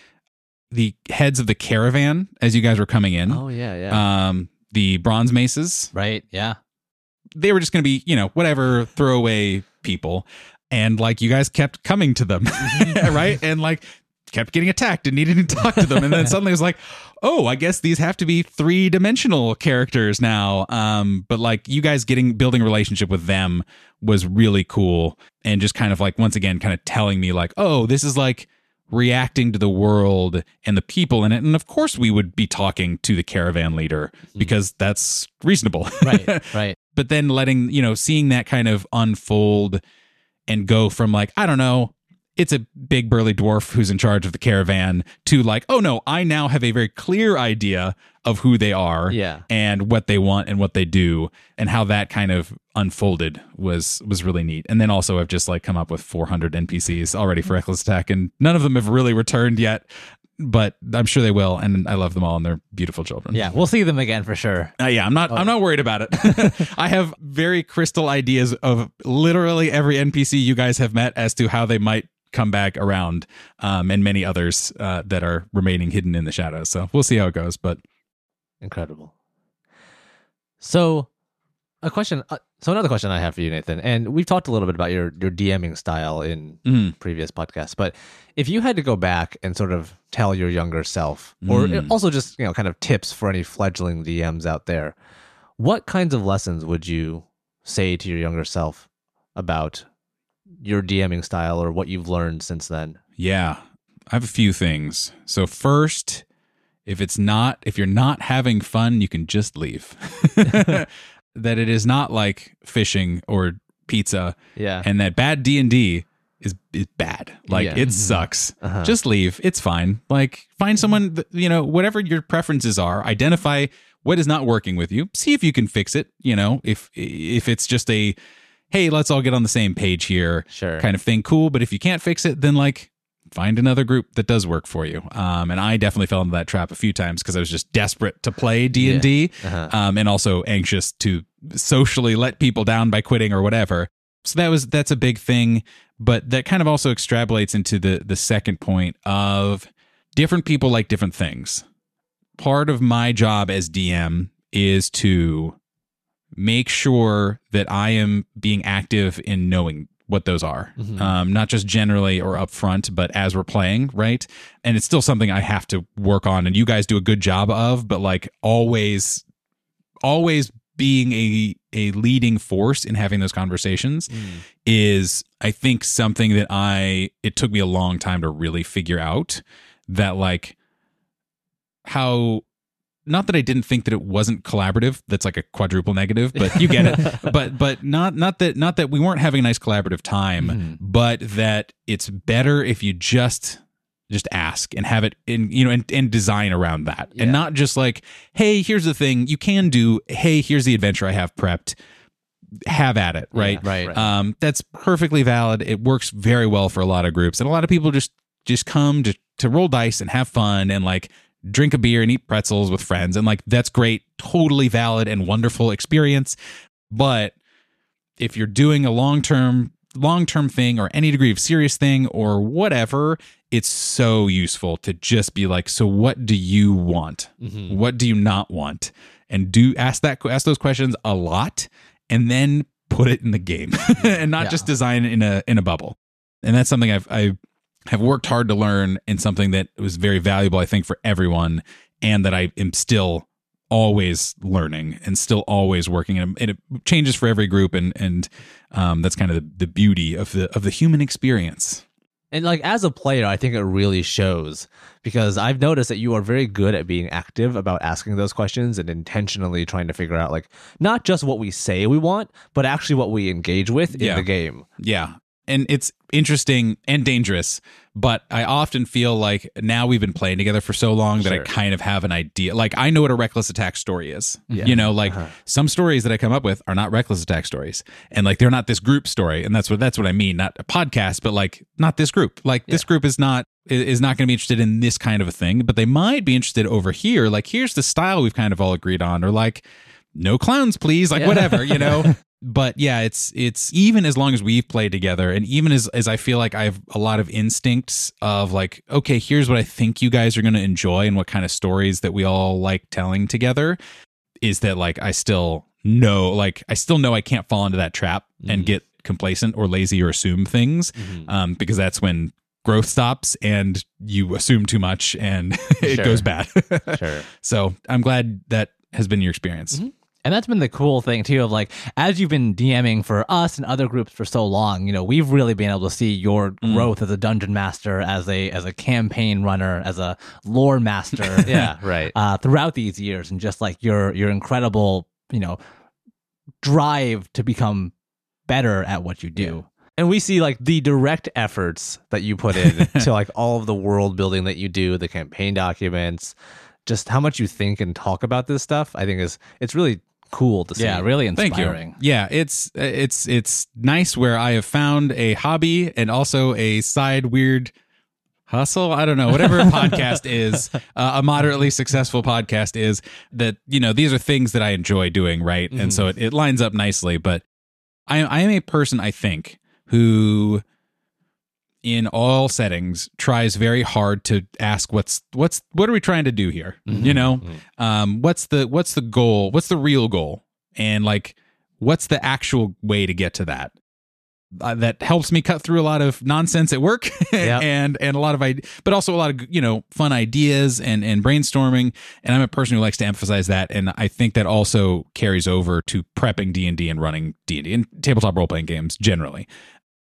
the heads of the caravan as you guys were coming in Oh yeah, yeah. um the bronze maces Right. Yeah. they were just going to be you know whatever throwaway people and like you guys kept coming to them right and like kept getting attacked and needed to talk to them and then suddenly it was like oh i guess these have to be three-dimensional characters now um but like you guys getting building a relationship with them was really cool and just kind of like once again kind of telling me like oh this is like reacting to the world and the people in it and of course we would be talking to the caravan leader because that's reasonable Right. right. but then letting you know seeing that kind of unfold and go from like i don't know it's a big burly dwarf who's in charge of the caravan to like oh no i now have a very clear idea of who they are Yeah. and what they want and what they do and how that kind of unfolded was was really neat and then also i've just like come up with 400 npcs already for reckless attack and none of them have really returned yet but i'm sure they will and i love them all and they're beautiful children Yeah. We'll see them again for sure. uh, yeah, I'm not. I'm not worried about it. I have very crystal ideas of literally every NPC you guys have met as to how they might come back around, um, and many others uh, that are remaining hidden in the shadows. So we'll see how it goes. But Incredible. So, a question. Uh, so another question I have for you, Nathan, and we've talked a little bit about your your DMing style in Mhm. previous podcasts. But if you had to go back and sort of tell your younger self, or Mm. also just you know, kind of tips for any fledgling DMs out there, what kinds of lessons would you say to your younger self about your DMing style or what you've learned since then? yeah, I have a few things. So first, if it's not, if you're not having fun, you can just leave. that it is not like fishing or pizza. Yeah. and that bad D and D is is bad. Like Yeah. it sucks. Uh-huh. Just leave. It's fine. Like find someone. That, you know, whatever your preferences are. Identify what is not working with you. See if you can fix it. You know, if if it's just a hey, let's all get on the same page here, Sure. kind of thing. Cool. But if you can't fix it, then like find another group that does work for you. Um, and I definitely fell into that trap a few times because I was just desperate to play D and D, Uh-huh. um, and also anxious to socially let people down by quitting or whatever. So that was that's a big thing, but that kind of also extrapolates into the the second point of different people like different things. Part of my job as DM is to make sure that I am being active in knowing what those are, Mhm. um, not just generally or upfront, but as we're playing, right? And it's still something I have to work on, and you guys do a good job of, but like always, always being a a leading force in having those conversations is I think something that I it took me a long time to really figure out that like how not that I didn't think that it wasn't collaborative that's like a quadruple negative but you get it but but not not that not that we weren't having a nice collaborative time Mhm. but that it's better if you just just ask and have it in you know and, and design around that Yeah. and not just like hey here's the thing you can do hey here's the adventure i have prepped have at it, right? Yeah, right. Um, that's perfectly valid. It works very well for a lot of groups, and a lot of people just just come to to roll dice and have fun and like drink a beer and eat pretzels with friends, and like that's great, totally valid and wonderful experience. But if you're doing a long term long term thing or any degree of serious thing or whatever, it's so useful to just be like, so what do you want? Mhm. What do you not want? And do ask that ask those questions a lot and then put it in the game and not Yeah. just design in a in a bubble. And that's something I've I have worked hard to learn and something that was very valuable I think for everyone and that I am still always learning and still always working and, it changes for every group and and um, that's kind of the, the beauty of the of the human experience. And like as a player, I think it really shows because I've noticed that you are very good at being active about asking those questions and intentionally trying to figure out like not just what we say we want, but actually what we engage with in Yeah. the game. Yeah. And it's interesting and dangerous, but I often feel like now we've been playing together for so long that I kind of have an idea. Like I know what a reckless attack story is. Yeah. You know, like Uh-huh. some stories that I come up with are not reckless attack stories. And like they're not this group story. And that's what that's what I mean. Not a podcast, but like not this group. Like this group is not is not going to be interested in this kind of a thing, but they might be interested over here. Like here's the style we've kind of all agreed on, or like no clowns, please, like Yeah. whatever, you know. but yeah, it's it's even as long as we've played together, and even as as I feel like I have a lot of instincts of like, okay, here's what I think you guys are going to enjoy, and what kind of stories that we all like telling together. Is that like I still know, like I still know I can't fall into that trap and Mhm. get complacent or lazy or assume things, um, because that's when growth stops and you assume too much and it Sure. goes bad. Sure. So I'm glad that has been your experience. Mhm. And that's been the cool thing too of like as you've been DMing for us and other groups for so long, you know, we've really been able to see your Mm. growth as a dungeon master, as a as a campaign runner, as a lore master. Yeah, right. Uh, throughout these years and just like your your incredible, you know, drive to become better at what you do. And we see like the direct efforts that you put in to like all of the world building that you do, the campaign documents, just how much you think and talk about this stuff. I think is it's really cool to see. Yeah, really Thank inspiring. you. Yeah, it's it's it's nice where I have found a hobby and also a side weird hustle. I don't know whatever a podcast is, uh, a moderately successful podcast is. That you know these are things that I enjoy doing, right? And so it, it lines up nicely. But I I am a person I think who in all settings tries very hard to ask what's what's what are we trying to do here? You know? Um what's the what's the goal? What's the real goal? And like what's the actual way to get to that? Uh, that helps me cut through a lot of nonsense at work Yep. and and a lot of ide- but also a lot of you know fun ideas and and brainstorming. And i'm a person who likes to emphasize that. And i think that also carries over to prepping d&d and running d&d and tabletop role-playing games generally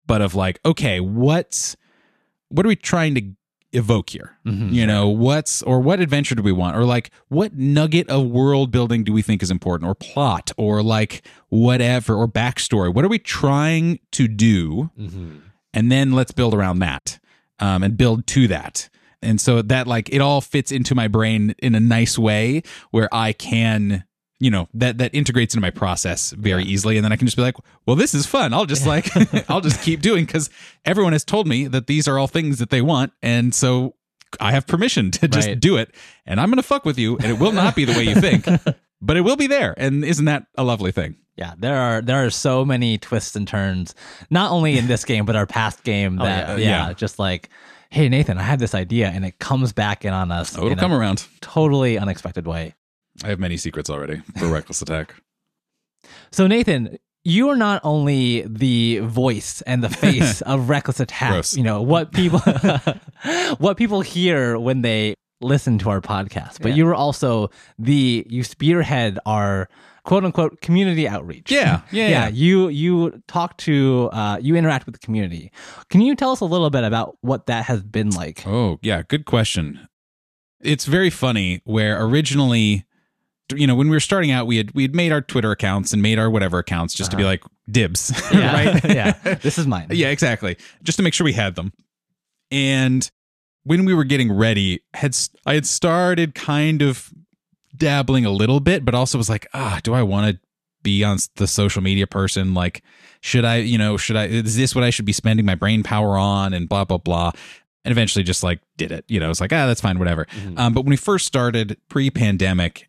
but of like okay what's what are we trying to evoke here? Mhm. you know what's or what adventure do we want? Or like what nugget of world building do we think is important? Or plot? Or like whatever? Or backstory? What are we trying to do? Mhm. and then let's build around that um, and build to that. And so that like it all fits into my brain in a nice way where i can you know that that integrates into my process very easily and then i can just be like well this is fun i'll just like i'll just keep doing because everyone has told me that these are all things that they want and so i have permission to just Right. do it and i'm gonna fuck with you and it will not be the way you think but it will be there and isn't that a lovely thing Yeah, there are there are so many twists and turns, not only in this game but our past game. Oh, That yeah. yeah, just like, hey Nathan, I had this idea, and it comes back in on us oh it'll in come a around totally unexpected way. I have many secrets already for reckless attack So Nathan, you are not only the voice and the face of Reckless Attack. Gross. You know what people what people hear when they listen to our podcast, but Yeah. you are also the you spearhead our quote unquote community outreach. Yeah, yeah, yeah. You you talk to uh, you interact with the community. Can you tell us a little bit about what that has been like? Oh, yeah, good question. It's very funny where originally you know, when we were starting out, we had we had made our Twitter accounts and made our whatever accounts just to be like dibs, Yeah. right? yeah, this is mine. yeah, exactly. Just to make sure we had them. And when we were getting ready, had i had started kind of dabbling a little bit, but also was like, ah, do I want to be on the social media person. Like, should I, you know, should I, is this what I should be spending my brain power on and blah, blah, blah. And eventually just like did it. You know, it's like, ah, that's fine, whatever. Mhm. Um, but when we first started pre pandemic,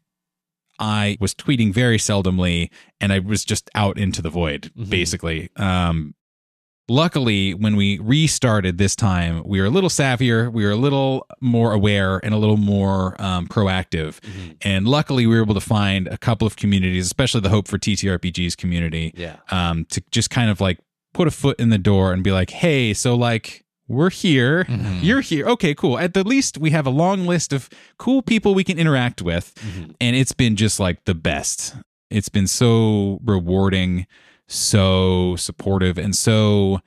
I was tweeting very seldomly and I was just out into the void, Mhm. basically. Um, luckily, when we restarted this time, we were a little savvier, we were a little more aware, and a little more um, proactive. Mhm. And luckily, we were able to find a couple of communities, especially the Hope for TTRPGs community, Yeah. um, to just kind of like put a foot in the door and be like, hey, so like, we're here. Mhm. You're here. Okay, cool. At the least, we have a long list of cool people we can interact with. Mhm. And it's been just like the best. It's been so rewarding, so supportive, and so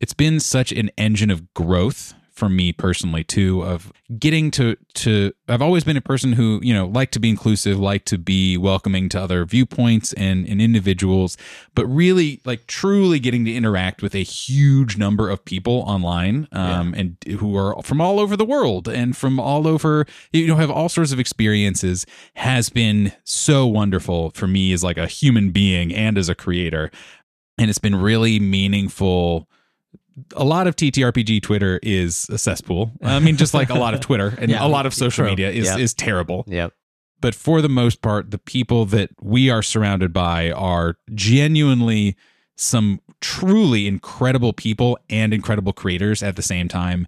it's been such an engine of growth for me personally too of getting to to I've always been a person who, you know, like to be inclusive, like to be welcoming to other viewpoints and, and individuals, but really like truly getting to interact with a huge number of people online um and who are from all over the world and from all over you know have all sorts of experiences has been so wonderful for me as like a human being and as a creator. And it's been really meaningful a lot of TTRPG Twitter is a cesspool. I mean, just like a lot of Twitter and Yeah. a lot of social True. media is Yeah. is terrible. Yep. But for the most part, the people that we are surrounded by are genuinely some truly incredible people and incredible creators at the same time.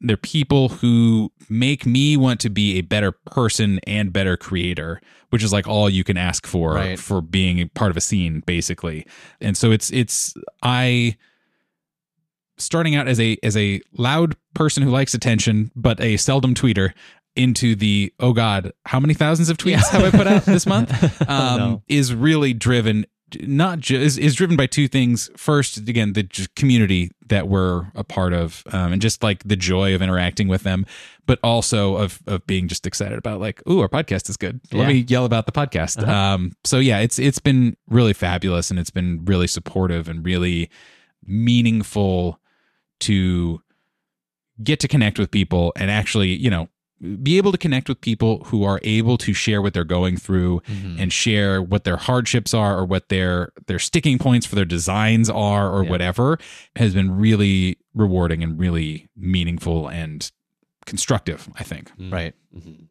They're people who make me want to be a better person and better creator, which is like all you can ask for Right. for being part of a scene, basically. And so it's it's I starting out as a as a loud person who likes attention but a seldom tweeter into the oh god how many thousands of tweets have i put out this month um, no. is really driven not just is, is driven by two things first again the j- community that we're a part of um, and just like the joy of interacting with them but also of of being just excited about like ooh our podcast is good let Yeah. me yell about the podcast Uh-huh. um so yeah it's it's been really fabulous and it's been really supportive and really meaningful to get to connect with people and actually you know be able to connect with people who are able to share what they're going through Mm-hmm. and share what their hardships are or what their their sticking points for their designs are or Yeah. whatever has been really rewarding and really meaningful and constructive i think Right. Mhm.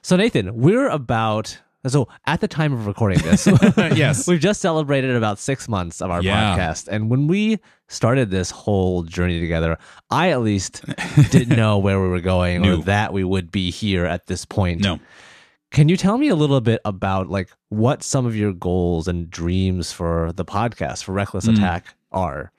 So Nathan, we're about so at the time of recording this, Yes. we've just celebrated about six months of our Yeah. podcast, and when we started this whole journey together, I at least didn't know where we were going or that we would be here at this point. no Can you tell me a little bit about like what some of your goals and dreams for the podcast for Reckless Mm. Attack are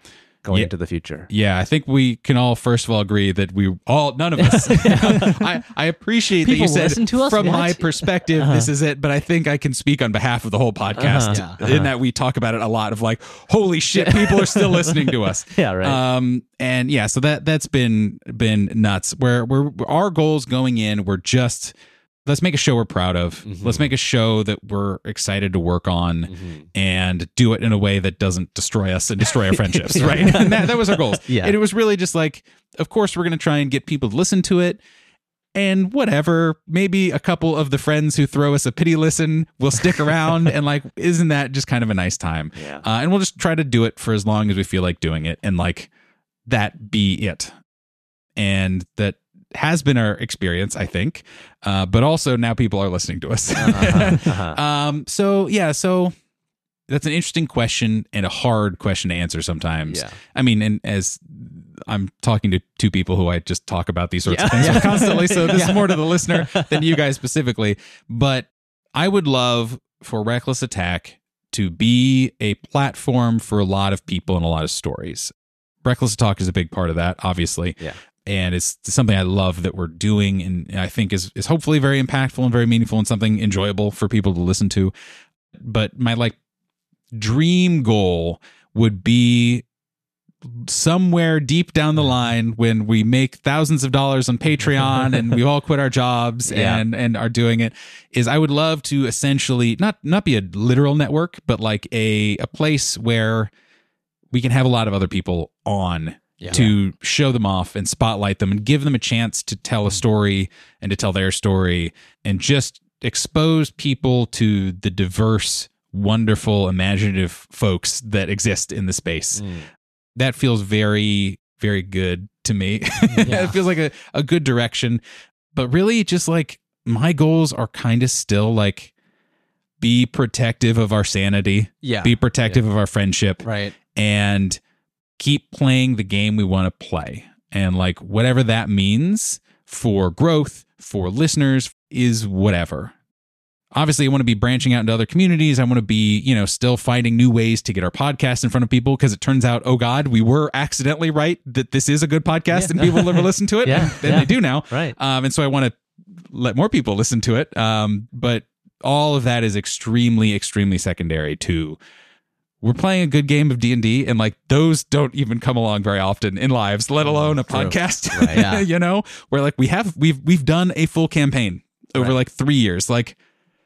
going Yeah. into the future? yeah i think we can all first of all agree that we all none of us I, I appreciate People that you said listen to us? from What? my perspective this is it but i think i can speak on behalf of the whole podcast Uh-huh. Yeah. in that we talk about it a lot of like holy shit people are still listening to us Yeah, right. Um, and yeah, so that that's been been nuts. Where we're our goals going in, we're just let's make a show we're proud of. Mhm. Let's make a show that we're excited to work on Mhm. and do it in a way that doesn't destroy us and destroy our friendships, right? And that, that was our goals. Yeah. And it was really just like, of course, we're going to try and get people to listen to it. And whatever, maybe a couple of the friends who throw us a pity listen will stick around. and like, isn't that just kind of a nice time? Yeah. Uh, and we'll just try to do it for as long as we feel like doing it and like that be it. And that has been our experience, I think. Uh, but also now people are listening to us. Uh-huh, uh-huh. um, so yeah, so that's an interesting question and a hard question to answer sometimes. Yeah. I mean, and as I'm talking to two people who I just talk about these sorts of things with constantly, so this Yeah. is more to the listener than you guys specifically. But I would love for Reckless Attack to be a platform for a lot of people and a lot of stories. Reckless Talk is a big part of that, obviously. Yeah. And it's something I love that we're doing and I think is is hopefully very impactful and very meaningful and something enjoyable for people to listen to. But my like dream goal would be somewhere deep down the line when we make thousands of dollars on Patreon and we all quit our jobs Yeah. and and are doing it is I would love to essentially not not be a literal network but like a a place where we can have a lot of other people on Yeah. to show them off and spotlight them and give them a chance to tell a story and to tell their story and just expose people to the diverse wonderful, imaginative folks that exist in the space. Mm. That feels very, very good to me. Yeah. it feels like a, a good direction. But really, just like my goals are kind of still like be protective of our sanity, Yeah. be protective of our friendship, right. and keep playing the game we want to play. And like whatever that means for growth, for listeners, is whatever. Obviously, I want to be branching out into other communities. I want to be, you know, still finding new ways to get our podcast in front of people because it turns out, oh God, we were accidentally right that this is a good podcast Yeah. and people will never listen to it. Yeah, and then yeah. they do now. Right. Um, and so I want to let more people listen to it. Um, but all of that is extremely, extremely secondary to we're playing a good game of D and like those don't even come along very often in lives, let alone a True. podcast. Right. Yeah. you know, where like we have we've we've done a full campaign over Right. like three years. Like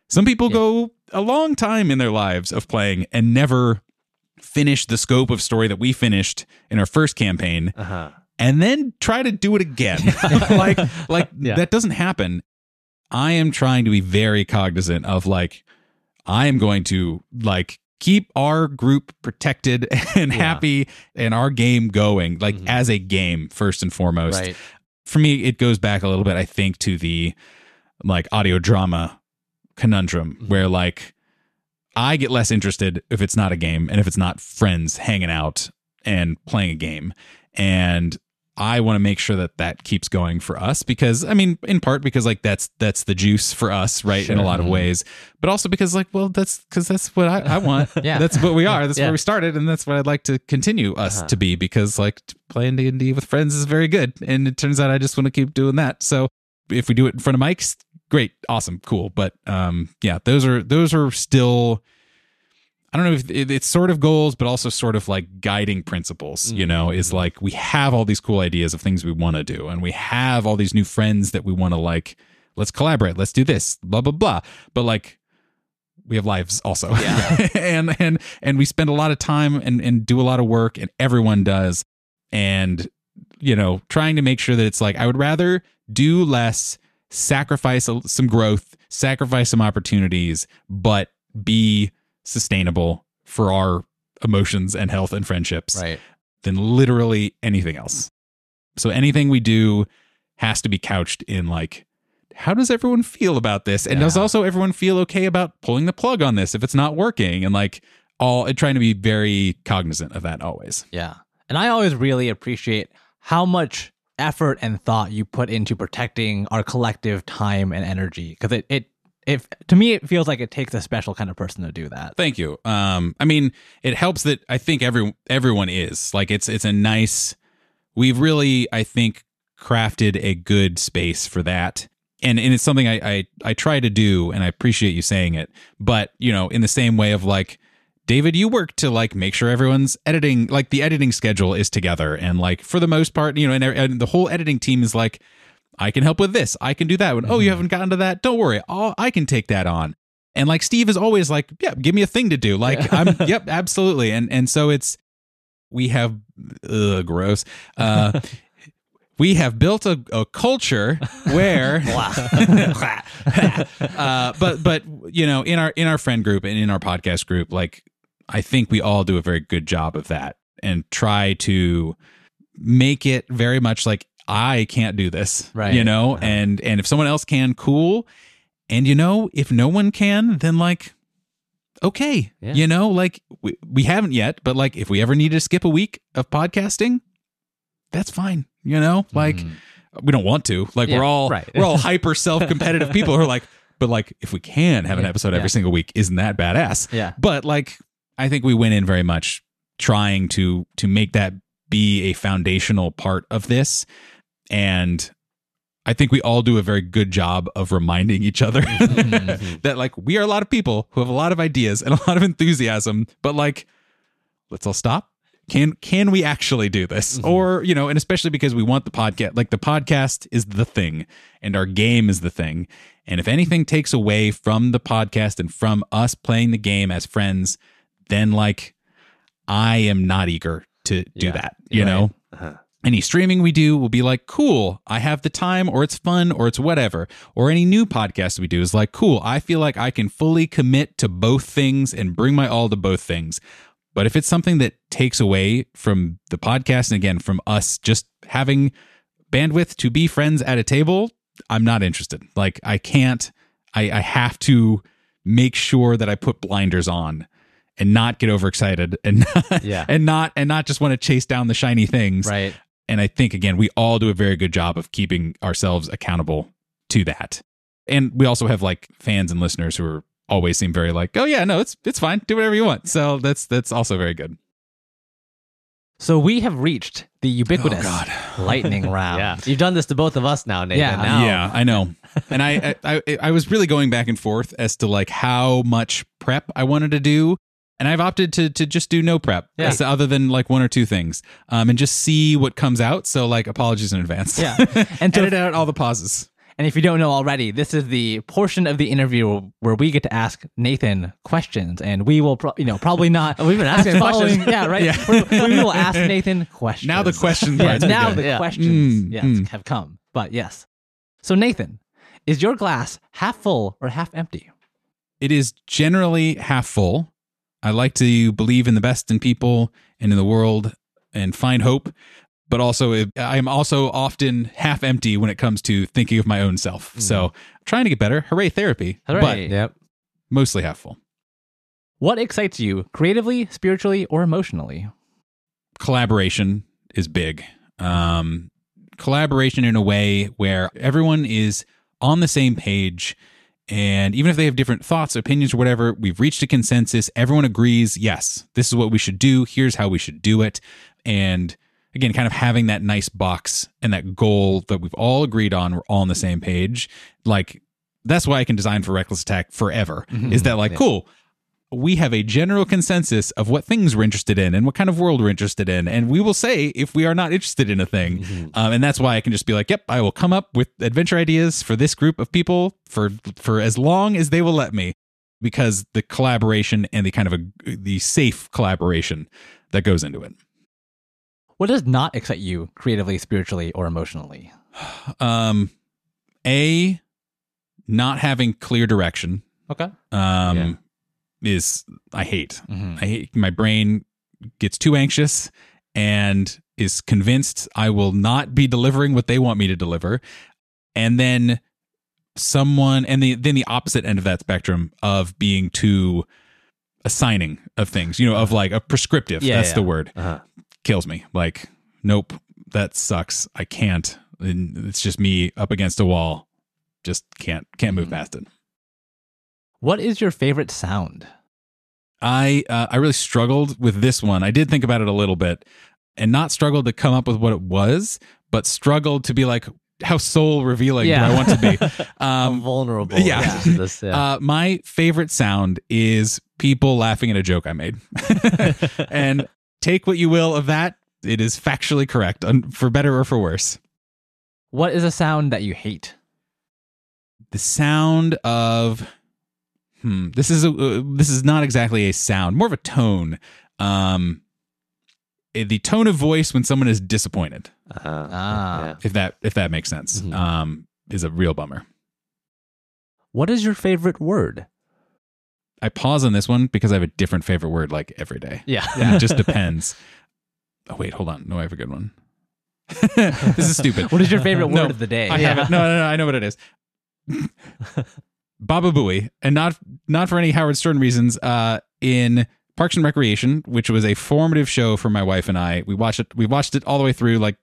some people Yeah. go a long time in their lives of playing and never finish the scope of story that we finished in our first campaign Uh huh. and then try to do it again. like like Yeah. that doesn't happen. I am trying to be very cognizant of like I am going to like keep our group protected and Yeah. happy and our game going like Mhm. as a game first and foremost. Right. For me it goes back a little bit I think to the like audio drama conundrum Mhm. where like I get less interested if it's not a game and if it's not friends hanging out and playing a game. And I want to make sure that that keeps going for us because I mean in part because like that's that's the juice for us right in a lot of Mhm. ways but also because like well that's because that's what I, I want Yeah. that's what we are that's Yeah. where we started and that's what I'd like to continue us Uh-huh. to be because like playing D&D with friends is very good and it turns out I just want to keep doing that so if we do it in front of mics great awesome cool but um yeah those are those are still I don't know if it's sort of goals, but also sort of like guiding principles, you know, is Mhm. like we have all these cool ideas of things we want to do, and we have all these new friends that we want to like, let's collaborate, let's do this, blah, blah, blah. But like, we have lives also. Yeah. and, and, and we spend a lot of time and, and do a lot of work, and everyone does. And, you know, trying to make sure that it's like, I would rather do less, sacrifice some growth, sacrifice some opportunities, but be sustainable for our emotions and health and friendships Right. than literally anything else. So anything we do has to be couched in like how does everyone feel about this? And does also everyone feel okay about pulling the plug on this if it's not working? And like all and trying to be very cognizant of that always. Yeah. And I always really appreciate how much effort and thought you put into protecting our collective time and energy because it, it if to me it feels like it takes a special kind of person to do that. Thank you. Um, I mean, it helps that I think every everyone is like it's it's a nice. We've really, I think, crafted a good space for that, and and it's something I I I try to do, and I appreciate you saying it. But you know, in the same way of like. David, you work to like make sure everyone's editing, like the editing schedule is together, and like for the most part, you know, and, and the whole editing team is like, I can help with this, I can do that. When oh, you haven't gotten to that, don't worry, I'll, I can take that on. And like Steve is always like, yeah, give me a thing to do. Like I'm, yep, absolutely. And and so it's we have, ugh, gross. Uh, we have built a, a culture where, uh, but but you know, in our in our friend group and in our podcast group, like I think we all do a very good job of that and try to make it very much like I can't do this, Right. You know, Uh-huh. and and if someone else can, cool. And you know, if no one can, then like, okay, Yeah. you know, like we, we haven't yet, but like if we ever need to skip a week of podcasting, that's fine. You know, like Mhm. we don't want to. Like Yeah, we're all right. we're all hyper self competitive people who are like, but like if we can have an Yeah, episode every single week, isn't that badass? Yeah. But like I think we went in very much trying to to make that be a foundational part of this. And I think we all do a very good job of reminding each other Mhm. that like we are a lot of people who have a lot of ideas and a lot of enthusiasm, but like let's all stop. Can can we actually do this? Mhm. Or, you know, and especially because we want the podcast like the podcast is the thing and our game is the thing. And if anything takes away from the podcast and from us playing the game as friends, then like I am not eager to do Yeah. that, you Right. know? Any streaming we do will be like, cool, I have the time, or it's fun, or it's whatever. Or any new podcast we do is like, cool, I feel like I can fully commit to both things and bring my all to both things. But if it's something that takes away from the podcast, and again, from us just having bandwidth to be friends at a table, I'm not interested. Like, I can't, I, I have to make sure that I put blinders on and not get overexcited and not, Yeah. and not and not just want to chase down the shiny things Right. And I think again, we all do a very good job of keeping ourselves accountable to that. And we also have like fans and listeners who are always seem very like, oh yeah, no, it's it's fine, do whatever you want. So that's that's also very good. So we have reached the ubiquitous Oh, God. lightning round. Yeah. You've done this to both of us now, Nathan. Yeah. Now. Yeah, I know. And I, I I I was really going back and forth as to like how much prep I wanted to do. And I've opted to to just do no prep, Yeah. other than like one or two things, um, and just see what comes out. So like, apologies in advance. Yeah. And so edit out all the pauses. And if you don't know already, this is the portion of the interview where we get to ask Nathan questions, and we will, pro- you know, probably not. We've been asking questions. Yeah, right. Yeah. We're- will ask Nathan questions. Now the question Yeah, now the Yeah. questions, Mm, yes, mm. have come. But yes. So Nathan, is your glass half full or half empty? it is generally half full. I like to believe in the best in people and in the world and find hope, but also I am also often half empty when it comes to thinking of my own self. So trying to get better. Hooray, therapy. Hooray. But Yep. mostly half full. What excites you creatively, spiritually, or emotionally? Collaboration is big. Um, collaboration in a way where everyone is on the same page. And even if they have different thoughts, opinions, or whatever, we've reached a consensus. Everyone agrees, yes, this is what we should do. Here's how we should do it. And again, kind of having that nice box and that goal that we've all agreed on, we're all on the same page. Like, that's why I can design for Reckless Attack forever. Mm-hmm. Is that like, cool, we have a general consensus of what things we're interested in and what kind of world we're interested in. And we will say if we are not interested in a thing. Um, and that's why I can just be like, yep, I will come up with adventure ideas for this group of people for for as long as they will let me. Because the collaboration and the kind of a the safe collaboration that goes into it. What does not excite you creatively, spiritually, or emotionally? Um A not having clear direction. Okay. Um is I hate. Mhm. I hate my brain gets too anxious and is convinced I will not be delivering what they want me to deliver. And then someone and the then the opposite end of that spectrum of being too assigning of things, you know, of like a prescriptive. Yeah, that's yeah. the word. Uh-huh. Kills me. Like, nope, that sucks. I can't. And it's just me up against a wall. Just can't can't move Mhm. past it. What is your favorite sound? I uh, I really struggled with this one. I did think about it a little bit, and not struggled to come up with what it was, but struggled to be like, how soul revealing Yeah. do I want to be? Um, vulnerable. yeah. this, yeah. uh, my favorite sound is people laughing at a joke I made, and take what you will of that. It is factually correct, for better or for worse. What is a sound that you hate? the sound of hmm this is a uh, this is not exactly a sound more of a tone um eh, the tone of voice when someone is disappointed Uh-huh. Ah. Yeah. if that if that makes sense Mhm. um is a real bummer What is your favorite word? i pause on this one because i have a different favorite word like every day Yeah. it just depends oh wait hold on no i have a good one this is stupid What is your favorite word No, of the day? I have it. No, no, no. I know what it is. Baba Booey, and not not for any Howard Stern reasons. Uh, in Parks and Recreation, which was a formative show for my wife and I, we watched it. We watched it all the way through, like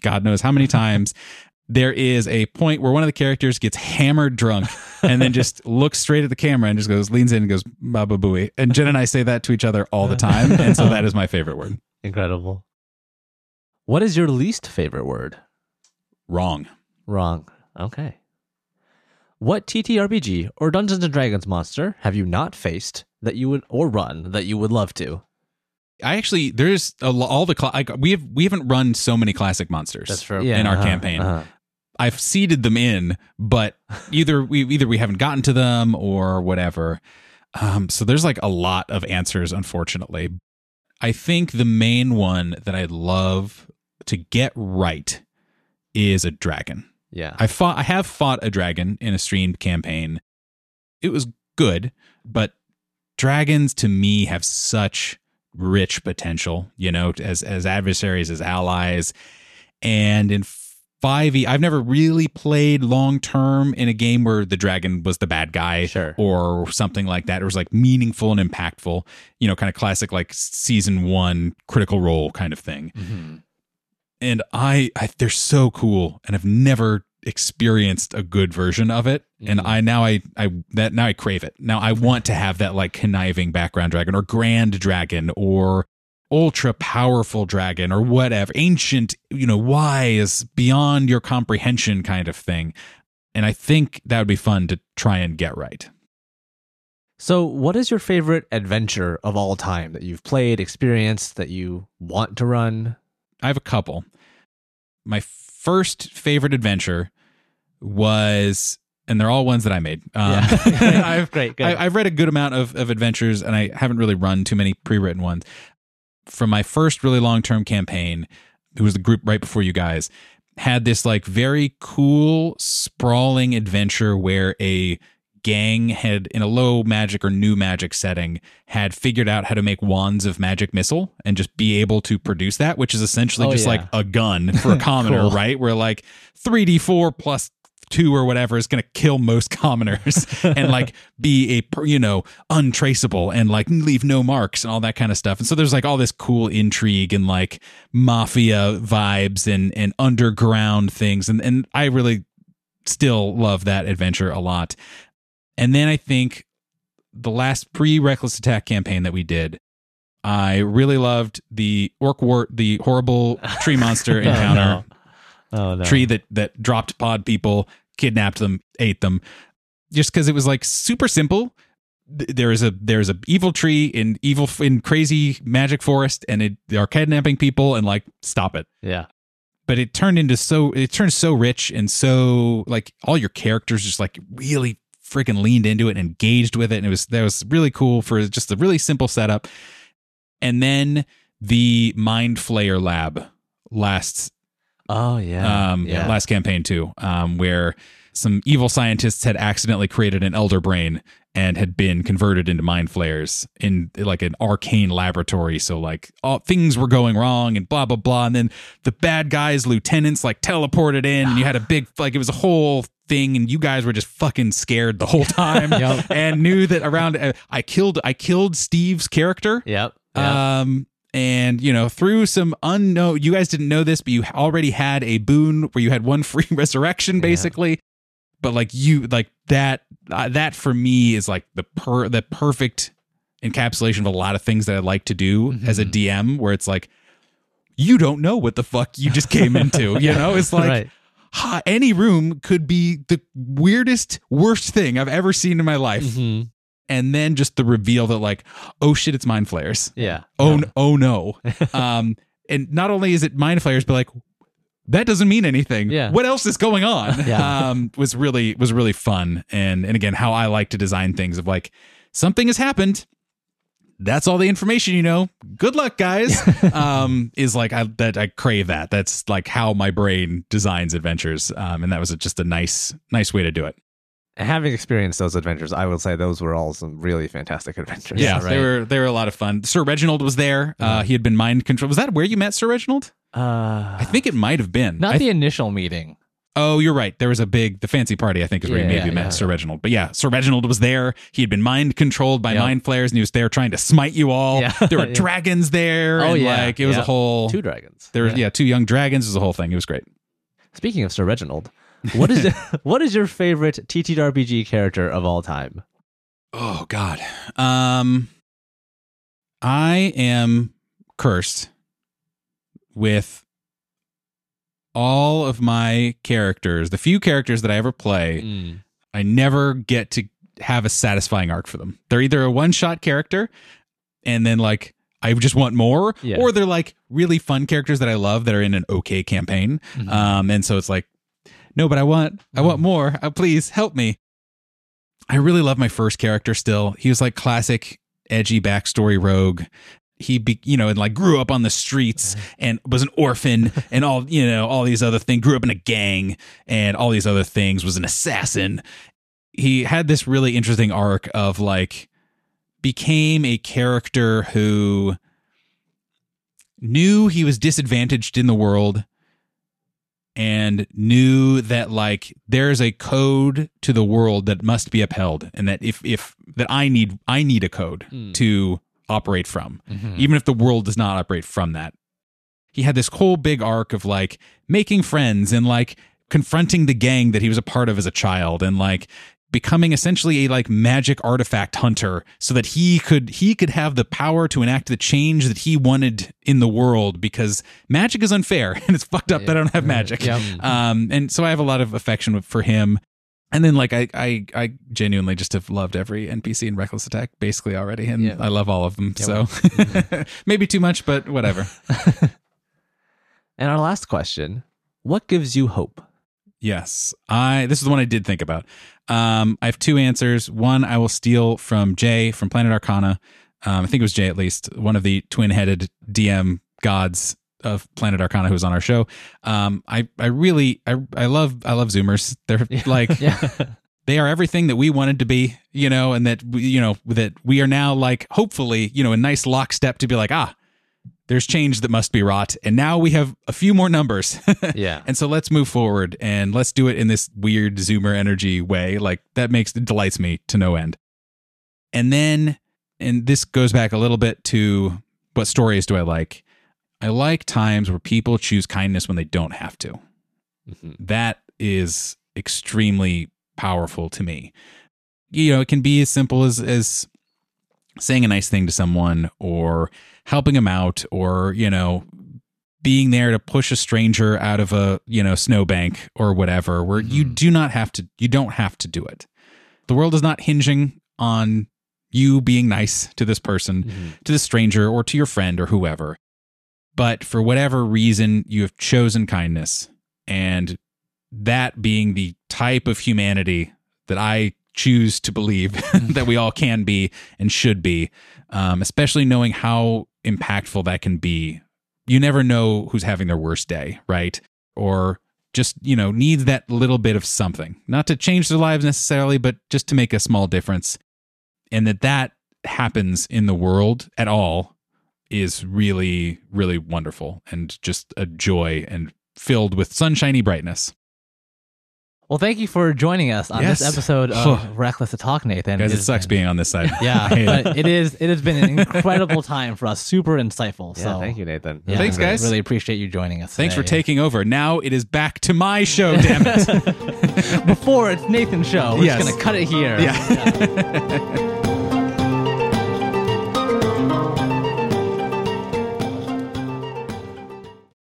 God knows how many times. There is a point where one of the characters gets hammered drunk and then just looks straight at the camera and just goes, leans in and goes, Baba Booey. And Jen and I say that to each other all the time. And so that is my favorite word. Incredible. What is your least favorite word? Wrong. Wrong. Okay. What TTRPG or Dungeons and Dragons monster have you not faced that you would or run that you would love to? I actually there's a, all the like we have we haven't run so many classic monsters. true. in our Uh-huh, campaign. uh-huh. I've seeded them in, but either we either we haven't gotten to them or whatever. Um, so there's like a lot of answers, unfortunately. I think the main one that I'd love to get right is a dragon. Yeah. I fought I have fought a dragon in a streamed campaign. It was good, but dragons to me have such rich potential, you know, as as adversaries, as allies. And in 5e, I've never really played long term in a game where the dragon was the bad guy Sure. or something like that. It was like meaningful and impactful, you know, kind of classic like season 1 critical role kind of thing Mhm. And I, I they're so cool and I've never experienced a good version of it and Mhm. I now I I that now I crave it. Now I want to have that like conniving background dragon or grand dragon or ultra powerful dragon or whatever ancient you know wise beyond your comprehension kind of thing and i think that would be fun to try and get right So, what is your favorite adventure of all time that you've played, experienced, that you want to run? I have a couple. My first favorite adventure was, and they're all ones that I made. Um, I've great, good. I, I've read a good amount of, of adventures, and I haven't really run too many pre-written ones. From my first really long-term campaign, it was the group right before you guys had this like very cool sprawling adventure where a gang had in a low magic or new magic setting had figured out how to make wands of magic missile and just be able to produce that which is essentially Oh, just yeah. like a gun for a commoner Cool. right where like 3d4 plus two or whatever is going to kill most commoners and like be a you know untraceable and like leave no marks and all that kind of stuff and so there's like all this cool intrigue and like mafia vibes and and underground things and and I really still love that adventure a lot and then I think the last pre reckless attack campaign that we did I really loved the orc wart the horrible tree monster oh, encounter Oh no. tree that that dropped pod people, kidnapped them, ate them, just because it was like super simple. There is a there's a evil tree in evil in crazy magic forest, and it they are kidnapping people and like stop it. Yeah. But it turned into so it turned so rich and so like all your characters just like really freaking leaned into it and engaged with it, and it was that was really cool for just a really simple setup. And then the Mind Flayer Lab last Oh yeah. um, yeah. last campaign too, um, where some evil scientists had accidentally created an elder brain and had been converted into mind flayers in like an arcane laboratory. So like all things were going wrong and blah blah blah. And then the bad guys, lieutenants, like teleported in, and you had a big like it was a whole thing, and you guys were just fucking scared the whole time Yep. and knew that around. Uh, I killed I killed Steve's character. Yep. yep. Um, and you know, through some unknown, you guys didn't know this, but you already had a boon where you had one free resurrection, basically. But like you, like that, uh, that for me is like the per the perfect encapsulation of a lot of things that I like to do as a DM, where it's like you don't know what the fuck you just came into. You know, it's like right. Ha, any room could be the weirdest, worst thing I've ever seen in my life, Mhm. and then just the reveal that like, oh shit, it's mind flayers Yeah. oh Yeah. oh no um and not only is it mind flayers but like that doesn't mean anything Yeah. what else is going on Yeah. um was really was really fun and and again how i like to design things of like something has happened that's all the information you know. Good luck guys. Um is like i that i crave that. That's like how my brain designs adventures. Um and that was a, just a nice nice way to do it. Having experienced those adventures, I will say those were all some really fantastic adventures. yeah, right. they were they were a lot of fun. Sir reginald was there. Uh he had been mind control was that where you met sir reginald? Uh, I think it might have been. Not I- the initial meeting. Oh, you're right. There was a big, the fancy party, I think, is where Yeah, you maybe yeah, met yeah. Sir Reginald. But yeah, Sir Reginald was there. He had been mind controlled by Yep. mind flayers and he was there trying to smite you all. There were dragons there. Oh, and yeah. Like, it was a whole. two dragons. there was, yeah. two young dragons. It was a whole thing. It was great. Speaking of Sir Reginald, what is what is your favorite TTRPG character of all time? Oh, God. Um, I am cursed with all of my characters, the few characters that I ever play. Mm. I never get to have a satisfying arc for them. They're either a one shot character and then like I just want more, Yeah. or they're like really fun characters that I love that are in an okay campaign. Mm-hmm. Um, and so it's like, no, but I want, I want more. Uh, please help me. I really love my first character still. He was like classic edgy backstory rogue. He be, you know and like grew up on the streets and was an orphan and all you know all these other things grew up in a gang and all these other things was an assassin. He had this really interesting arc of like became a character who knew he was disadvantaged in the world and knew that like there's a code to the world that must be upheld and that if if that I need I need a code hmm. to operate from even if the world does not operate from that he had this whole big arc of like making friends and like confronting the gang that he was a part of as a child and like becoming essentially a like magic artifact hunter so that he could he could have the power to enact the change that he wanted in the world because magic is unfair and it's fucked up that I don't have magic. Yep. Um and so I have a lot of affection for him. And then like I I I genuinely just have loved every NPC in Reckless Attack basically already and Yeah. I love all of them. So maybe too much but whatever. And our last question What gives you hope? Yes, I. This is the one I did think about. Um, I have two answers. One I will steal from Jay from Planet Arcana. Um, I think it was Jay at least, one of the twin-headed DM gods of Planet Arcana who was on our show. Um, I I really I I love I love Zoomers. They're like Yeah. they are everything that we wanted to be, you know, and that we, you know that we are now like hopefully, you know, a nice lockstep to be like ah. There's change that must be wrought, and now we have a few more numbers. Yeah. And so let's move forward and let's do it in this weird Zoomer energy way. Like that makes it delights me to no end. And then, and this goes back a little bit to what stories do I like? I like times where people choose kindness when they don't have to. Mhm. That is extremely powerful to me. You know, it can be as simple as as saying a nice thing to someone or helping them out or, you know, being there to push a stranger out of a, you know, snowbank or whatever where you do not have to you don't have to do it. The world is not hinging on you being nice to this person, to this stranger or to your friend or whoever. But for whatever reason you have chosen kindness and that being the type of humanity that I choose to believe that we all can be and should be, um, especially knowing how impactful that can be. You never know who's having their worst day, right? Or just, you know, needs that little bit of something, not to change their lives necessarily, but just to make a small difference. And that that happens in the world at all is really, really wonderful and just a joy and filled with sunshiny brightness. Well, thank you for joining us on Yes. this episode of Reckless to Talk, Nathan. Guys, it has sucks been- being on this side. Yeah, I it. but it is. It has been an incredible time for us. Super insightful. Yeah, so thank you, Nathan. Yeah, Thanks, guys. Really appreciate you joining us. Thanks for taking over. Now it is back to my show, damn it. Before it's Nathan's show, we're Yes. just gonna cut it here. Yeah.